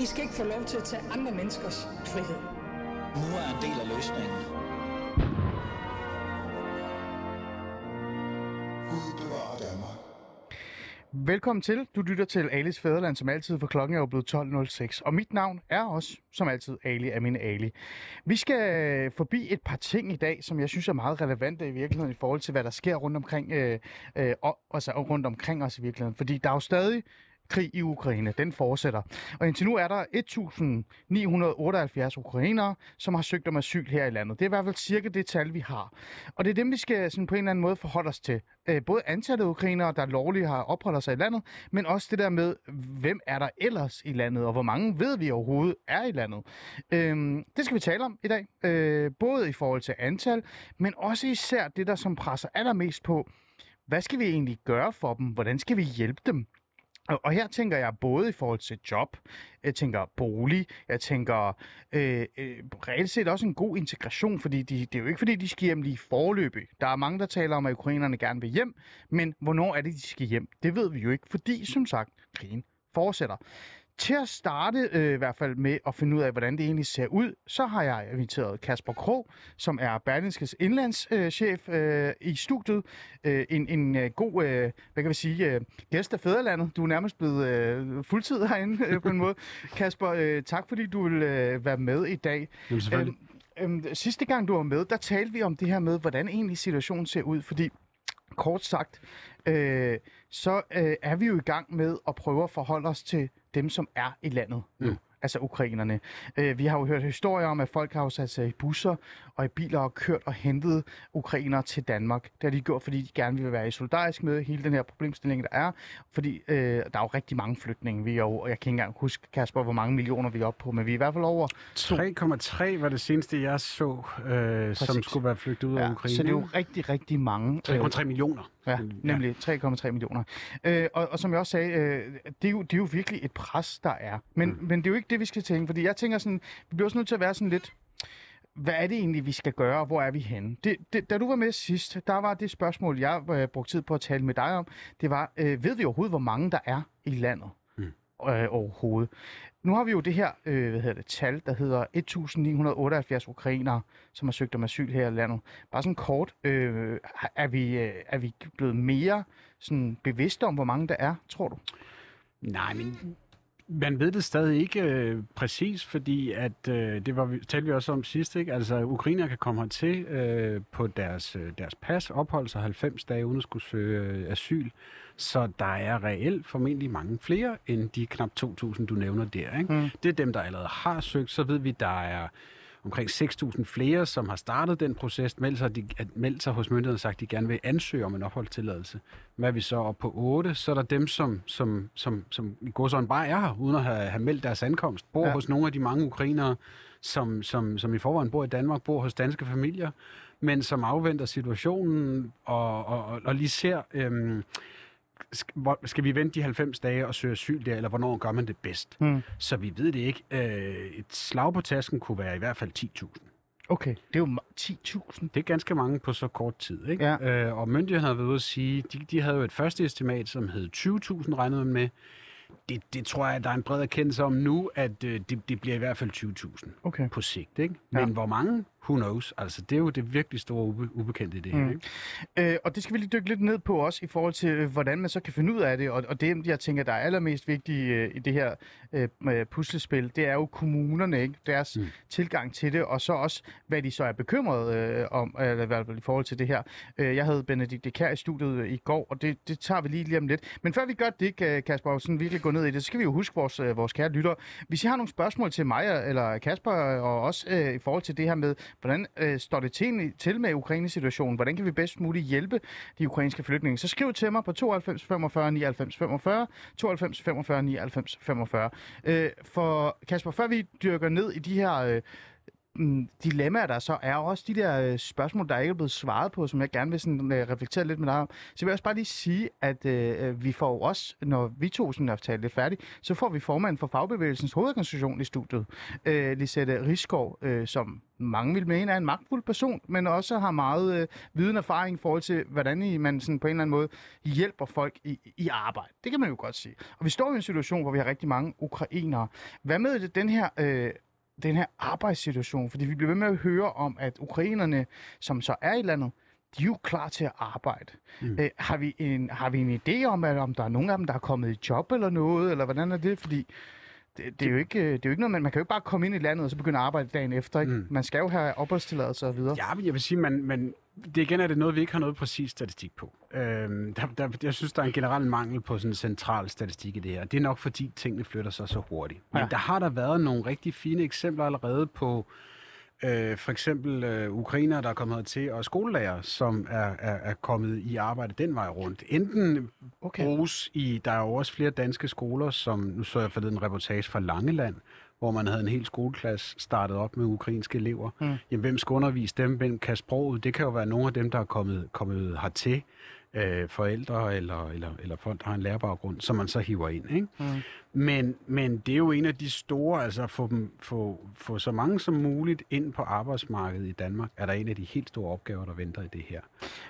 I skal ikke få lov til at tage andre menneskers frihed. Nu er en del af løsningen. Velkommen til. Du lytter til Alis Fæderland, som altid, for klokken er jo blevet 12.06. Og mit navn er også, som altid, Ali Amin Ali. Vi skal forbi et par ting i dag, som jeg synes er meget relevante i virkeligheden i forhold til, hvad der sker rundt omkring, øh, øh, og, altså rundt omkring os i virkeligheden. Fordi der er jo stadig krig i Ukraine. Den fortsætter. Og indtil nu er der 1.978 ukrainere, som har søgt om asyl her i landet. Det er i hvert fald cirka det tal, vi har. Og det er dem, vi skal sådan på en eller anden måde forholde os til. Øh, både antallet af ukrainere, der lovligt har opholdt sig i landet, men også det der med, hvem er der ellers i landet, og hvor mange ved vi overhovedet er i landet. Øhm, det skal vi tale om i dag. Øh, både i forhold til antal, men også især det, der som presser allermest på, hvad skal vi egentlig gøre for dem? Hvordan skal vi hjælpe dem? Og, her tænker jeg både i forhold til job, jeg tænker bolig, jeg tænker øh, øh, reelt set også en god integration, fordi de, det er jo ikke fordi, de skal hjem lige forløbig. Der er mange, der taler om, at ukrainerne gerne vil hjem, men hvornår er det, de skal hjem? Det ved vi jo ikke, fordi som sagt, krigen fortsætter. Til at starte øh, i hvert fald med at finde ud af, hvordan det egentlig ser ud, så har jeg inviteret Kasper Krog, som er Berlingskes indlandschef øh, i studiet. Øh, en en øh, god, øh, hvad kan vi sige, øh, gæst af Fæderlandet. Du er nærmest blevet øh, fuldtid herinde øh, på en måde. Kasper, øh, tak fordi du vil øh, være med i dag. Jamen, selvfølgelig. Øhm, øhm, sidste gang du var med, der talte vi om det her med, hvordan egentlig situationen ser ud, fordi kort sagt, øh, så øh, er vi jo i gang med at prøve at forholde os til dem, som er i landet nu. Mm. Altså ukrainerne. Øh, vi har jo hørt historier om, at folk har sat sig i busser og i biler og kørt og hentet ukrainere til Danmark. Det har de gjort, fordi de gerne vil være i solidarisk med hele den her problemstilling, der er. Fordi øh, der er jo rigtig mange flygtninge. Vi er jo, jeg kan ikke engang huske, Kasper, hvor mange millioner vi er oppe på, men vi er i hvert fald over 3,3 var det seneste, jeg så, øh, som skulle være flygtet ud af Ja, Ukraine. så det er jo rigtig, rigtig mange. øh, 3,3 millioner. Ja, nemlig 3,3 millioner. Øh, og, og som jeg også sagde, øh, det, er jo, det er jo virkelig et pres, der er. Men, mm. men det er jo ikke det, vi skal tænke, fordi jeg tænker sådan, vi bliver også nødt til at være sådan lidt, hvad er det egentlig, vi skal gøre, og hvor er vi henne? Det, det, da du var med sidst, der var det spørgsmål, jeg øh, brugte tid på at tale med dig om, det var, øh, ved vi overhovedet, hvor mange der er i landet Mm. øh, overhovedet? Nu har vi jo det her øh, hvad hedder det, tal, der hedder 1.978 ukrainere, som har søgt om asyl her i landet. Bare sådan kort, øh, er, vi, øh, er vi blevet mere sådan bevidste om, hvor mange der er, tror du? Nej, men man ved det stadig ikke øh, præcis, fordi at øh, det var talte vi også om sidst, ikke? Altså, ukrainer kan komme hertil øh, på deres, øh, deres pas, opholde sig 90 dage uden at skulle søge øh, asyl. Så der er reelt formentlig mange flere end de knap 2.000, du nævner der. Ikke? Mm. Det er dem, der allerede har søgt. Så ved vi, der er omkring 6.000 flere, som har startet den proces, meldt sig, de, meldt sig hos myndighederne og sagt, at de gerne vil ansøge om en opholdstilladelse. Hvad er vi så oppe på 8? Så er der dem, som, som, som, som i går sådan bare er her, uden at have, have meldt deres ankomst, bor Ja. hos nogle af de mange ukrainere, som, som, som i forvejen bor i Danmark, bor hos danske familier, men som afventer situationen og, og, og, lige ser... Øhm, skal vi vente de 90 dage og søge asyl der, eller hvornår gør man det bedst? Mm. Så vi ved det ikke. Øh, et slag på tasken kunne være i hvert fald 10.000. Okay, det er jo ma- 10.000. Det er ganske mange på så kort tid. Ikke? Ja. Øh, og myndighederne har været ude at sige, de, de havde jo et første estimat, som hed 20.000 regnet man med. Det, det tror jeg, der er en bred erkendelse om nu, at øh, det, det bliver i hvert fald 20.000 Okay. på sigt. Ikke? Ja. Men hvor mange? Who knows? Altså, det er jo det virkelig store ube, ubekendte i det her. Mm. Ikke? Øh, og det skal vi lige dykke lidt ned på også i forhold til, øh, hvordan man så kan finde ud af det. Og, og det, jeg tænker, der er allermest vigtigt øh, i det her øh, med puslespil, det er jo kommunerne, ikke? deres mm. Tilgang til det, og så også, hvad de så er bekymrede øh, om, eller i hvert fald i forhold til det her. Øh, jeg havde Benedikt Dekær i studiet øh, i går, og det, det tager vi lige lige om lidt. Men før vi gør det, Kasper, og sådan virkelig gå ned i det, så skal vi jo huske vores, øh, vores kære lyttere. Hvis I har nogle spørgsmål til mig eller Kasper, og også øh, i forhold til det her med, hvordan øh, står det til, til med Ukraine-situationen, hvordan kan vi bedst muligt hjælpe de ukrainske flygtninge, så skriv til mig på 92 45 99 45, 92 45 99 45. Øh, for Kasper, før vi dyrker ned i de her øh, Mm, dilemmaer, der så er også de der øh, spørgsmål, der ikke er blevet svaret på, som jeg gerne vil sådan, øh, reflektere lidt med dig om. Så vil jeg også bare lige sige, at øh, øh vi får også, når vi to sådan er talt lidt færdigt, så får vi formanden for Fagbevægelsens hovedorganisation i studiet, øh, Lisette Riskov, øh, som mange vil mene er en magtfuld person, men også har meget øh, viden og erfaring i forhold til, hvordan I, man sådan på en eller anden måde hjælper folk i, i arbejde. Det kan man jo godt sige. Og vi står i en situation, hvor vi har rigtig mange ukrainere. Hvad med den her øh, den her arbejdssituation? Fordi vi bliver ved med at høre om, at ukrainerne, som så er i landet, de er jo klar til at arbejde. Mm. Øh, har, vi en, har vi en idé om, at om der er nogen af dem, der er kommet i job eller noget, eller hvordan er det? Fordi det, det, er jo ikke, det er jo ikke noget, man, man kan jo ikke bare komme ind i landet og så begynde at arbejde dagen efter. Ikke? Mm. Man skal jo have opholdstilladelse og videre. Ja, men jeg vil sige, man, man, det igen er det noget, vi ikke har noget præcis statistik på. Øhm, der, der, jeg synes, der er en generel mangel på sådan en central statistik i det her. Det er nok, fordi tingene flytter sig så hurtigt. Men ja. der har der været nogle rigtig fine eksempler allerede på øh, for eksempel øh, ukrainer, der er kommet til, og skolelærer, som er, er, er kommet i arbejde den vej rundt. Enten okay. bruges i, der er jo også flere danske skoler, som, nu så jeg forleden en reportage fra Langeland, hvor man havde en hel skoleklasse startet op med ukrainske elever. Mm. Jamen, hvem skal undervise dem? Hvem kan sproget? Det kan jo være nogle af dem, der er kommet, kommet hertil, øh, forældre eller, eller, eller folk, der har en lærerbaggrund, som man så hiver ind. Ikke? Mm. Men, men det er jo en af de store, altså få, dem, få, få så mange som muligt ind på arbejdsmarkedet i Danmark, er der en af de helt store opgaver, der venter i det her.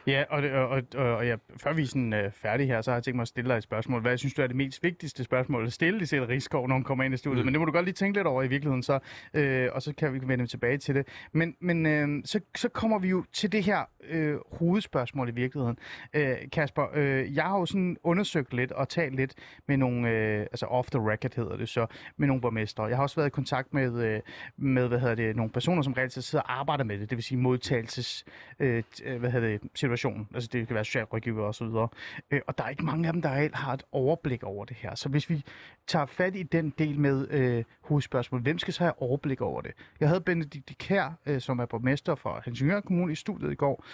Ja, og, og, og, og, og ja, før vi er sådan, øh, færdige her, så har jeg tænkt mig at stille dig et spørgsmål. Hvad synes du er det mest vigtigste spørgsmål at stille, det Rigskov, når hun kommer ind i studiet? Mm. Men det må du godt lige tænke lidt over i virkeligheden, så, øh, og så kan vi vende tilbage til det. Men, men øh, så, så kommer vi jo til det her øh, hovedspørgsmål i virkeligheden. Øh, Kasper, øh, jeg har jo sådan undersøgt lidt og talt lidt med nogle, øh, altså off the record hedder det så, med nogle borgmestre. Jeg har også været i kontakt med, øh, med hvad hedder det, nogle personer, som reelt sidder og arbejder med det, det vil sige modtagelses, øh, øh, hvad hedder det, situationen. Altså det kan være socialrådgiver og så videre. Øh, og der er ikke mange af dem, der reelt har et overblik over det her. Så hvis vi tager fat i den del med øh, hovedspørgsmålet, hvem skal så have overblik over det? Jeg havde Benedikt Kær, øh, som er borgmester for Helsingør Kommune i studiet i går.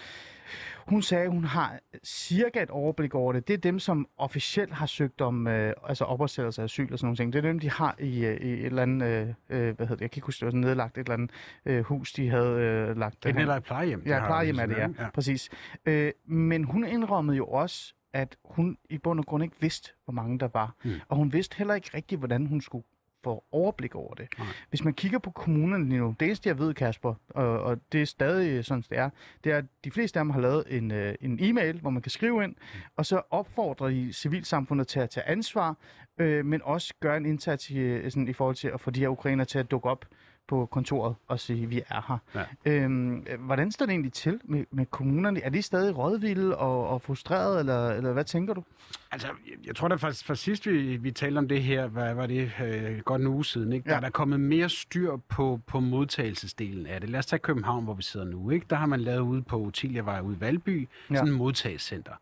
Hun sagde, at hun har cirka et overblik over det. Det er dem, som officielt har søgt om øh, altså opholdstilladelse af asyl og sådan nogle ting. Det er dem, de har i, øh, i et eller andet, øh, øh hvad hedder det, jeg kan ikke huske, det var nedlagt et eller andet øh, hus, de havde øh, lagt. Det et plejehjem. Ja, plejehjem er det, ja. ja. Præcis. Øh, men hun indrømmede jo også, at hun i bund og grund ikke vidste, hvor mange der var. Mm. Og hun vidste heller ikke rigtigt, hvordan hun skulle få overblik over det. Nej. Hvis man kigger på kommunerne lige nu, det eneste jeg ved, Kasper, og, og det er stadig sådan, det er, det er, at de fleste af dem har lavet en, øh, en e-mail, hvor man kan skrive ind, mm. og så opfordrer de civilsamfundet til at tage ansvar, øh, men også gøre en indsats i, sådan, i forhold til at få de her ukrainer til at dukke op på kontoret og sige, at vi er her. Ja. Øhm, hvordan står det egentlig til med, med kommunerne? Er de stadig rådvilde og, og frustrerede, eller, eller hvad tænker du? Altså, jeg, jeg tror da faktisk, for sidst vi, vi talte om det her, hvad var det, øh, godt en uge siden, ikke? Ja. der er der kommet mere styr på, på modtagelsesdelen af det. Lad os tage København, hvor vi sidder nu. Ikke? Der har man lavet ude på Otiliavej ude i Valby, ja. sådan en modtagscenter.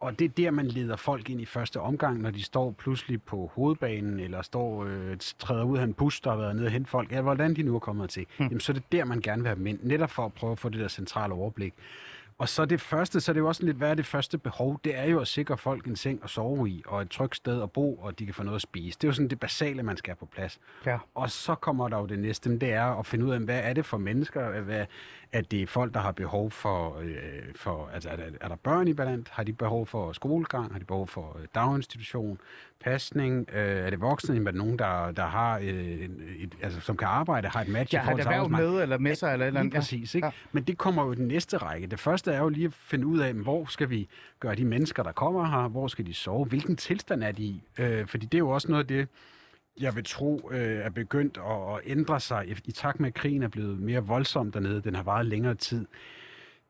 Og det er der, man leder folk ind i første omgang, når de står pludselig på hovedbanen, eller står øh, træder ud af en bus, der har været nede og hente folk. Ja, hvordan de nu er kommet til. Hmm. Jamen, så er det der, man gerne vil have mænd, netop for at prøve at få det der centrale overblik. Og så det første, så er det jo også lidt, hvad er det første behov? Det er jo at sikre folk en seng at sove i, og et trygt sted at bo, og de kan få noget at spise. Det er jo sådan det basale, man skal have på plads. Ja. Og så kommer der jo det næste, det er at finde ud af, hvad er det for mennesker? Hvad, at det er folk, der har behov for, øh, for altså er der, er der børn i blandt? Har de behov for skolegang? Har de behov for øh, daginstitution? Pasning? Øh, er det voksne? Er det nogen, der, der har, øh, et, altså, som kan arbejde, har et match ja, i forhold til med eller med sig? Eller, eller Lige præcis, ikke? Ja. Men det kommer jo i den næste række. Det første er jo lige at finde ud af, hvor skal vi gøre de mennesker, der kommer her, hvor skal de sove? Hvilken tilstand er de i? Øh, fordi det er jo også noget af det, jeg vil tro, øh, er begyndt at, at ændre sig i, i takt med, at krigen er blevet mere voldsom dernede. Den har varet længere tid.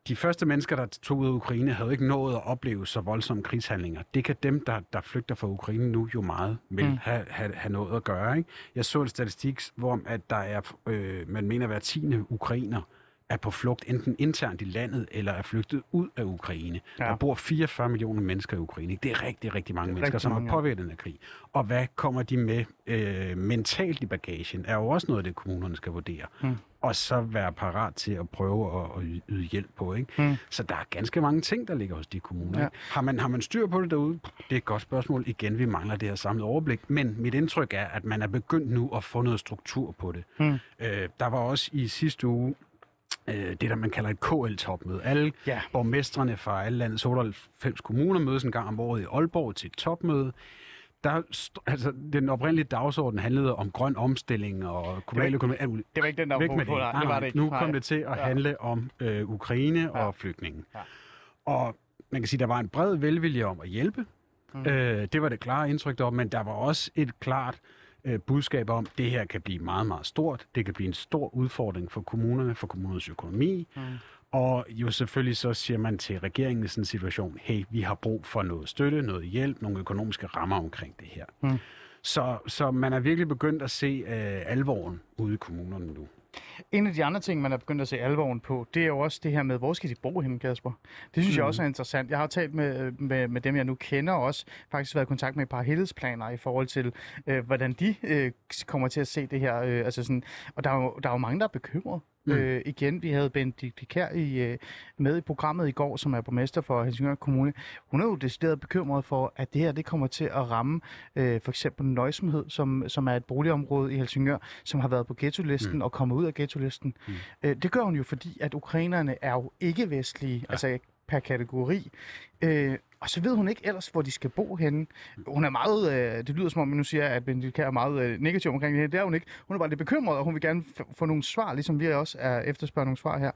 De første mennesker, der tog ud af Ukraine, havde ikke nået at opleve så voldsomme krigshandlinger. Det kan dem, der, der flygter fra Ukraine nu, jo meget vil mm. have, have, have noget at gøre. Ikke? Jeg så en statistik, hvor at der er, øh, man mener, at hver tiende ukrainer er på flugt enten internt i landet eller er flygtet ud af Ukraine. Ja. Der bor 44 millioner mennesker i Ukraine. Det er rigtig, rigtig mange er mennesker, rigtig som mange, er ja. påvirket af krig. Og hvad kommer de med øh, mentalt i bagagen, er jo også noget af det, kommunerne skal vurdere. Mm. Og så være parat til at prøve at, at yde- hjælp på. Ikke? Mm. Så der er ganske mange ting, der ligger hos de kommuner. Ja. Ja. Har, man, har man styr på det derude? Det er et godt spørgsmål. Igen, vi mangler det her samlede overblik. Men mit indtryk er, at man er begyndt nu at få noget struktur på det. Mm. Øh, der var også i sidste uge øh, det, der man kalder et KL-topmøde. Alle Ja. borgmestrene fra alle landets 98 kommuner mødes en gang om året i Aalborg til et topmøde. Der, altså, den oprindelige dagsorden handlede om grøn omstilling og kommunal økonomi. Det var ikke den, der var på, det. nej, det var det ikke. Nu kom det til at Ja. handle om øh, Ukraine Ja. og flygtninge. Ja. Og man kan sige, der var en bred velvilje om at hjælpe. Mm. Øh, det var det klare indtryk om, men der var også et klart øh, budskab om, at det her kan blive meget, meget stort. Det kan blive en stor udfordring for kommunerne, for kommunernes økonomi. Mm. Og jo selvfølgelig så siger man til regeringen i sådan en situation, hey, vi har brug for noget støtte, noget hjælp, nogle økonomiske rammer omkring det her. Mm. Så, så man er virkelig begyndt at se øh, alvoren ude i kommunerne nu. En af de andre ting, man er begyndt at se alvoren på, det er jo også det her med, hvor skal de bo henne, Kasper? Det synes mm. jeg også er interessant. Jeg har talt med, med, med dem, jeg nu kender, og også faktisk været i kontakt med et par helhedsplaner i forhold til, øh, hvordan de øh, kommer til at se det her. Øh, altså sådan, og der er, jo, der er jo mange, der er bekymret. Mm. Øh, igen, vi havde Benedikte Kær i, øh, med i programmet i går, som er borgmester for Helsingør Kommune. Hun er jo decideret bekymret for, at det her det kommer til at ramme øh, for eksempel Nøjsomhed, som, som er et boligområde i Helsingør, som har været på ghetto-listen mm. Og kommet ud af ghetto-listen. Mm. Øh, det gør hun jo, fordi at ukrainerne er jo ikke-vestlige, ja. altså per kategori. Øh, og så ved hun ikke ellers, hvor de skal bo henne. Hun er meget, øh, det lyder som om, nu siger, at Benedikte er meget øh, negativ omkring det her. Det er hun ikke. Hun er bare lidt bekymret, og hun vil gerne få nogle svar, ligesom vi også er efterspørger nogle svar her.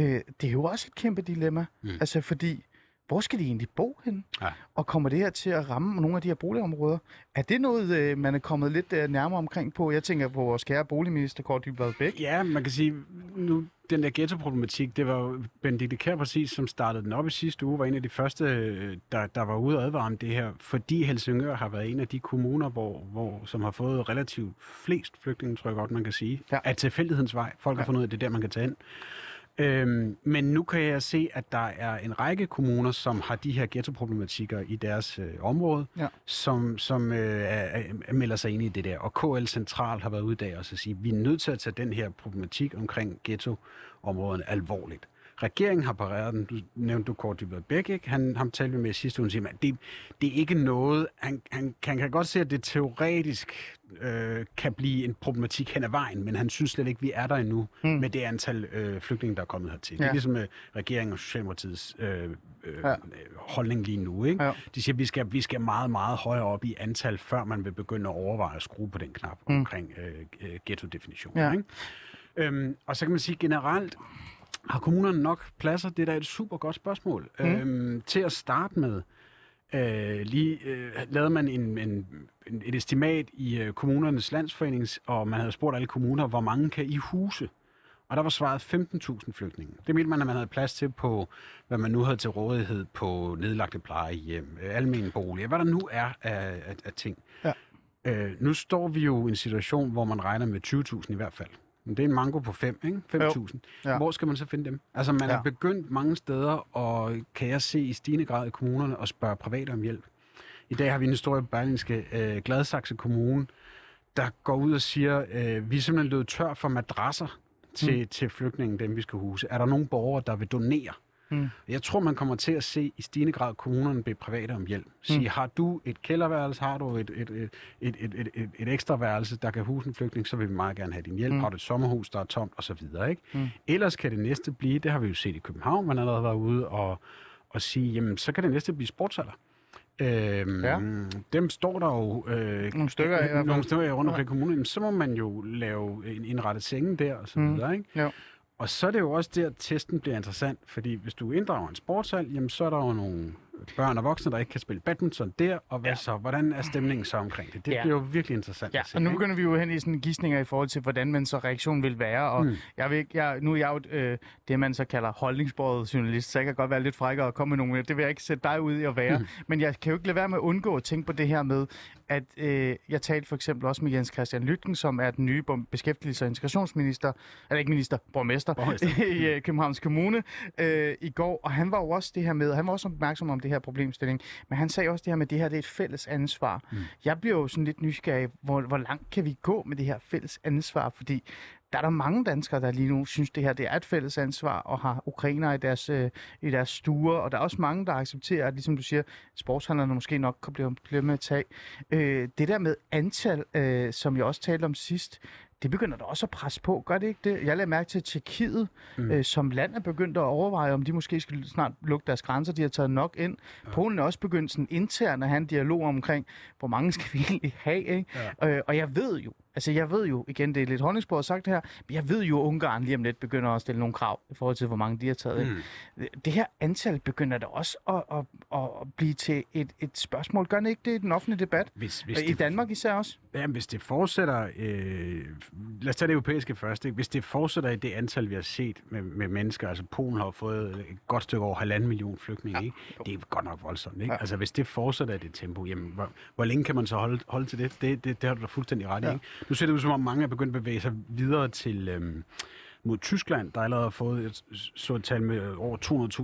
Øh, det er jo også et kæmpe dilemma. Mm. Mm. Altså fordi, hvor skal de egentlig bo henne? Ja. Og kommer det her til at ramme nogle af de her boligområder? Er det noget, øh, man er kommet lidt øh, nærmere omkring på? Jeg tænker på vores kære boligminister, Kåre Dybvad Bæk. Ja, man kan sige, nu, den der ghetto-problematik, det var jo Benedikte Kjær præcis, som startede den op i sidste uge, var en af de første, øh, der, der var ude og advare om det her, fordi Helsingør har været en af de kommuner, hvor, hvor, som har fået relativt flest flygtninge, tror jeg godt, man kan sige, Ja. af tilfældighedens vej. Folk Ja. har fundet ud af, at det er der, man kan tage ind. Øhm, men nu kan jeg se, at der er en række kommuner, som har de her ghettoproblematikker i deres øh, område, Ja. som, som øh, er, er, melder sig ind i det der. Og KL Central har været ude i dag og så sige, at vi er nødt til at tage den her problematik omkring ghettoområderne alvorligt. Regeringen har pareret den. Du nævnte du Kåre Dybvad Bæk, ikke? Han, ham talte vi med sidste uge, siger, at det, det er ikke noget... Han, han, han kan godt se, at det teoretisk øh, kan blive en problematik hen ad vejen, men han synes slet ikke, vi er der endnu Mm. med det antal øh, flygtninge, der er kommet hertil. Ja. Det er ligesom øh, regeringen og Socialdemokratiets øh, øh, Ja. holdning lige nu. Ikke? Ja. De siger, at vi skal, vi skal meget, meget højere op i antal, før man vil begynde at overveje at skrue på den knap Mm. mm. omkring øh, øh, ghetto-definitionen. Ja. Ikke? Øhm, og så kan man sige generelt, har kommunerne nok pladser? Det er da et super godt spørgsmål. Mm. Øhm, til at starte med, øh, lige øh, lavede man en, en, en, et estimat i øh, kommunernes landsforening, og man havde spurgt alle kommuner, hvor mange kan I huse? Og der var svaret 15.000 flygtninge. Det mente man, at man havde plads til på, hvad man nu havde til rådighed på nedlagte plejehjem, øh, almene boliger, hvad der nu er af, af, af ting. Ja. Øh, nu står vi jo i en situation, hvor man regner med 20.000 i hvert fald. Men det er en mango på 5, ikke? 5.000. Ja. Hvor skal man så finde dem? Altså, man Ja. er begyndt mange steder, og kan jeg se i stigende grad i kommunerne, at spørge private om hjælp. I dag har vi en historie på Berlingske øh, Gladsaxe Kommune, der går ud og siger, øh, vi er simpelthen løbet tør for madrasser til, mm. til flygtningen, dem vi skal huse. Er der nogen borgere, der vil donere? Mm. Jeg tror, man kommer til at se i stigende grad kommunerne bede private om hjælp. Sige, Mm. mm. har du et kælderværelse, har du et, et, et, et, et, et, et, et ekstra værelse, der kan huse en flygtning, så vil vi meget gerne have din hjælp. Mm. Mm. Har du et sommerhus, der er tomt, og så videre. Ikke? Mm. Ellers kan det næste blive, det har vi jo set i København, man allerede været ude og, og sige, jamen så kan det næste blive sportshaller. Øhm, Ja. Dem står der jo øh, Nogle stykker af i hvert fald. nogle stykker af rundt omkring kommunen. Så må man jo lave en indrettet sengen der og så Mm. videre. Ikke? Jo. Og så er det jo også der, at testen bliver interessant, fordi hvis du inddrager en sportshal, jamen så er der jo nogle børn og voksne, der ikke kan spille badminton der, og hvad Ja. så? Hvordan er stemningen så omkring det? Det Ja. bliver jo virkelig interessant Ja, at se. og nu begynder vi jo hen i sådan gissninger i forhold til, hvordan man så reaktionen vil være. Og mm. Jeg vil, ikke- jeg, nu er jeg jo øh, det, man så kalder holdningsbordet journalist, så jeg kan godt være lidt frækker og komme med nogle. Det vil jeg ikke sætte dig ud i at være. Mm. Men jeg kan jo ikke lade være med at undgå at tænke på det her med, at øh, jeg talte for eksempel også med Jens Christian Lytken, som er den nye beskæftigelses- og integrationsminister, eller ikke minister, borgmester, Borgmester. i øh, Københavns Kommune øh, i går. Og han var jo også det her med, han var også opmærksom om det her problemstilling, men han sagde også det her med, at det her det er et fælles ansvar. Mm. Jeg bliver jo sådan lidt nysgerrig, hvor, hvor langt kan vi gå med det her fælles ansvar? Fordi der er der mange danskere, der lige nu synes, det her det er et fælles ansvar, og har ukrainer i deres, øh, i deres stuer. Og der er også mange, der accepterer, at ligesom du siger, sportshandlerne måske nok kan blive, blive med at tage. Øh, det der med antal, øh, som jeg også talte om sidst, det begynder der også at presse på, gør det ikke det? Jeg lader mærke til, at Tjekkiet mm. øh, som land er begyndt at overveje, om de måske skal snart lukke deres grænser. De har taget nok ind. Ja. Polen er også begyndt sådan internt at have en dialog omkring, hvor mange skal vi egentlig have, ikke? Ja. Øh, og jeg ved jo, altså jeg ved jo, igen, det er lidt honningsbordet sagt her, men jeg ved jo, at Ungarn lige om lidt begynder at stille nogle krav i forhold til, hvor mange de har taget. Mm. Det her antal begynder da også at, at, at blive til et, et spørgsmål. Gør det ikke det i den offentlige debat? Hvis, hvis I det, Danmark især også? Jamen, hvis det fortsætter... Øh, lad os tage det europæiske først. Ikke? Hvis det fortsætter i det antal, vi har set med, med mennesker, altså Polen har fået et godt stykke over halvanden million flygtninge, ja. ikke? det er godt nok voldsomt. Ikke? Ja. Altså, hvis det fortsætter i det tempo, jamen, hvor, hvor længe kan man så holde, holde til det? Det, det? det har du da fuldstændig ret i. Ja. Ikke? Nu ser det ud, som om mange er begyndt at bevæge sig videre til... Øhm, mod Tyskland, der allerede har fået et, så et tal med over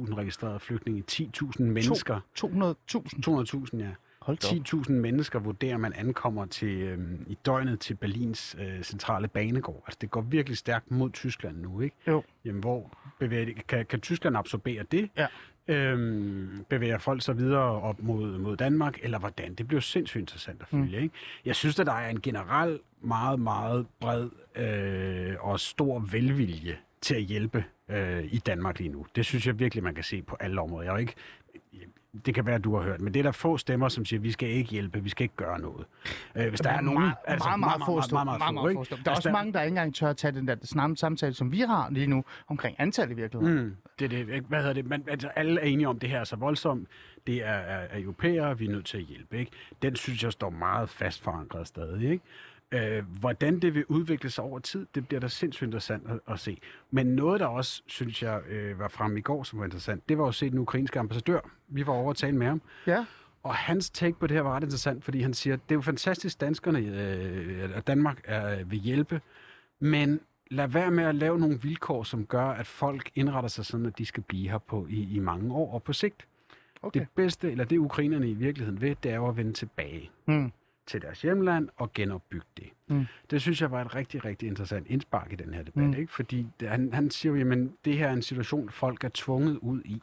200.000 registrerede flygtninge, 10.000 mennesker. 200.000. 200.000, ja. Hold da op. 10.000 mennesker vurderer, man ankommer til, øhm, i døgnet til Berlins øh, centrale banegård. Altså, det går virkelig stærkt mod Tyskland nu, ikke? Jo. Jamen, hvor bevæger det, kan, kan Tyskland absorbere det? Ja. Øhm, bevæger folk sig videre op mod, mod Danmark, eller hvordan? Det bliver sindssygt interessant at følge, mm. ikke? Jeg synes, at der er en generel meget, meget bred øh, og stor velvilje til at hjælpe øh, i Danmark lige nu. Det synes jeg virkelig, man kan se på alle områder. Jeg er jo ikke, det kan være, at du har hørt, men det er der få stemmer, som siger, at vi skal ikke hjælpe, vi skal ikke gøre noget. Øh, hvis der er nogen... meget, altså, meget, meget, meget, meget, meget, meget få stå- Der er Altså, også mange, der ikke engang tør at tage den der samme samtale, som vi har lige nu, omkring antal i virkeligheden. Mm, det er det. Hvad hedder det? Man, altså, alle er enige om, det her er så voldsomt. Det er, er, er europæere, vi er nødt til at hjælpe. Ikke? Den synes jeg står meget fast forankret stadig. Ikke? Øh, hvordan det vil udvikle sig over tid, det bliver da sindssygt interessant at, at se. Men noget, der også, synes jeg, øh, var fremme i går, som var interessant, det var jo at se den ukrainske ambassadør. Vi var over at tale med ham. Ja. Og hans take på det her var ret interessant, fordi han siger, det er jo fantastisk, danskerne, øh, at Danmark er, vil hjælpe, men lad være med at lave nogle vilkår, som gør, at folk indretter sig sådan, at de skal blive her på i, i mange år og på sigt. Okay. Det bedste, eller det ukrainerne i virkeligheden vil, det er jo at vende tilbage Mm. Til deres hjemland og genopbygge det. Mm. Det synes jeg var et rigtig, rigtig interessant indspark i den her debat, Mm. ikke? fordi han, han siger jo, jamen det her er en situation, folk er tvunget ud i.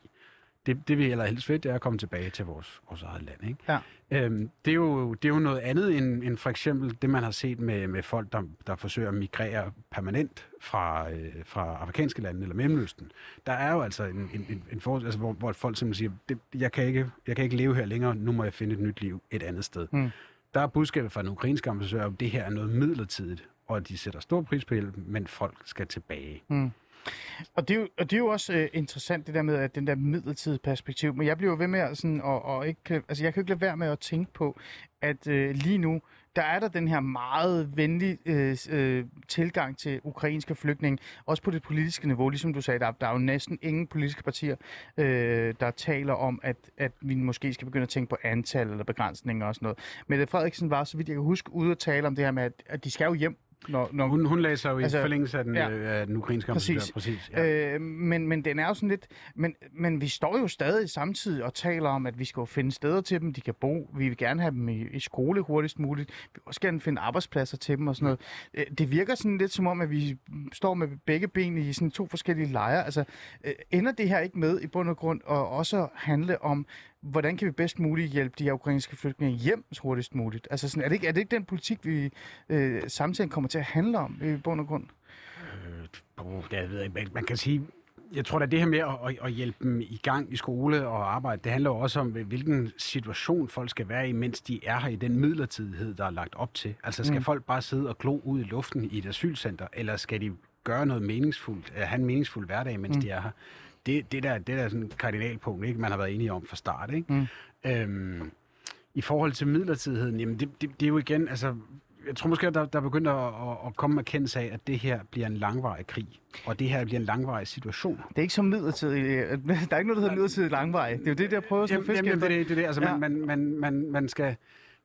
Det, det vi allerhelst ved, det er at komme tilbage til vores, vores eget land. Ikke? Ja. Øhm, det, er jo, det er jo noget andet end, end for eksempel det, man har set med, med folk, der, der forsøger at migrere permanent fra, øh, fra afrikanske lande eller Mellemøsten. Der er jo altså en, en, en, en for, altså, hvor, hvor folk simpelthen siger, det, jeg, kan ikke, jeg kan ikke leve her længere, nu må jeg finde et nyt liv et andet sted. Mm. Der er budskabet fra den ukrainske ambassadør, at det her er noget midlertidigt, og at de sætter stor pris på hjælp, men folk skal tilbage. Mm. Og det, er jo, og det er jo også øh, interessant, det der med at den der midlertidige perspektiv. Men jeg bliver jo ved med at sådan, og, og ikke, altså jeg kan jo ikke lade være med at tænke på, at øh, lige nu, der er der den her meget venlige øh, øh, tilgang til ukrainske flygtninge, også på det politiske niveau. Ligesom du sagde, der, der er jo næsten ingen politiske partier, øh, der taler om, at, at vi måske skal begynde at tænke på antal eller begrænsninger og sådan noget. Mette Frederiksen var, så vidt jeg kan huske, ude at tale om det her med, at, at de skal jo hjem, når, når Hun, hun læser jo i Altså, forlængelse af den, ja. af den ukrainske Præcis. Præcis. Ja. Øh, men, men den er jo sådan lidt... Men, men vi står jo stadig samtidig og taler om, at vi skal jo finde steder til dem, de kan bo. Vi vil gerne have dem i, i skole hurtigst muligt. Vi vil også gerne finde arbejdspladser til dem og sådan noget. Øh, Det virker sådan lidt som om, at vi står med begge ben i sådan to forskellige lejre. Altså, øh, ender det her ikke med i bund og grund at også handle om, hvordan kan vi bedst muligt hjælpe de her ukrainske flygtninge hjem hurtigst muligt? Altså, sådan, er, det ikke, er det ikke den politik, vi øh, samtidig kommer til at handle om i bund og grund? Øh, det ved jeg ikke. Man- kan sige, jeg tror at det her med at, at, hjælpe dem i gang i skole og arbejde, det handler jo også om, hvilken situation folk skal være i, mens de er her i den midlertidighed, der er lagt op til. Altså skal Mm. folk bare sidde og glo ud i luften i et asylcenter, eller skal de gøre noget meningsfuldt, have en meningsfuld hverdag, mens mm. de er her? Det, det, der, det der er sådan et kardinalpunkt, ikke, man har været enige om fra start. Ikke? Mm. Øhm, I forhold til midlertidigheden, jamen det, det, det er jo igen, altså jeg tror måske, at der, der er begyndt at, at, at komme med kendelse af, at det her bliver en langvarig krig, og det her bliver en langvarig situation. Det er ikke som midlertidig. øh, Der er ikke noget, der hedder midlertidig langvej. Det er jo det, der prøver Jamen, at fiske jamen, det, er det, det er det. Altså, ja. man, man, man, man, man skal...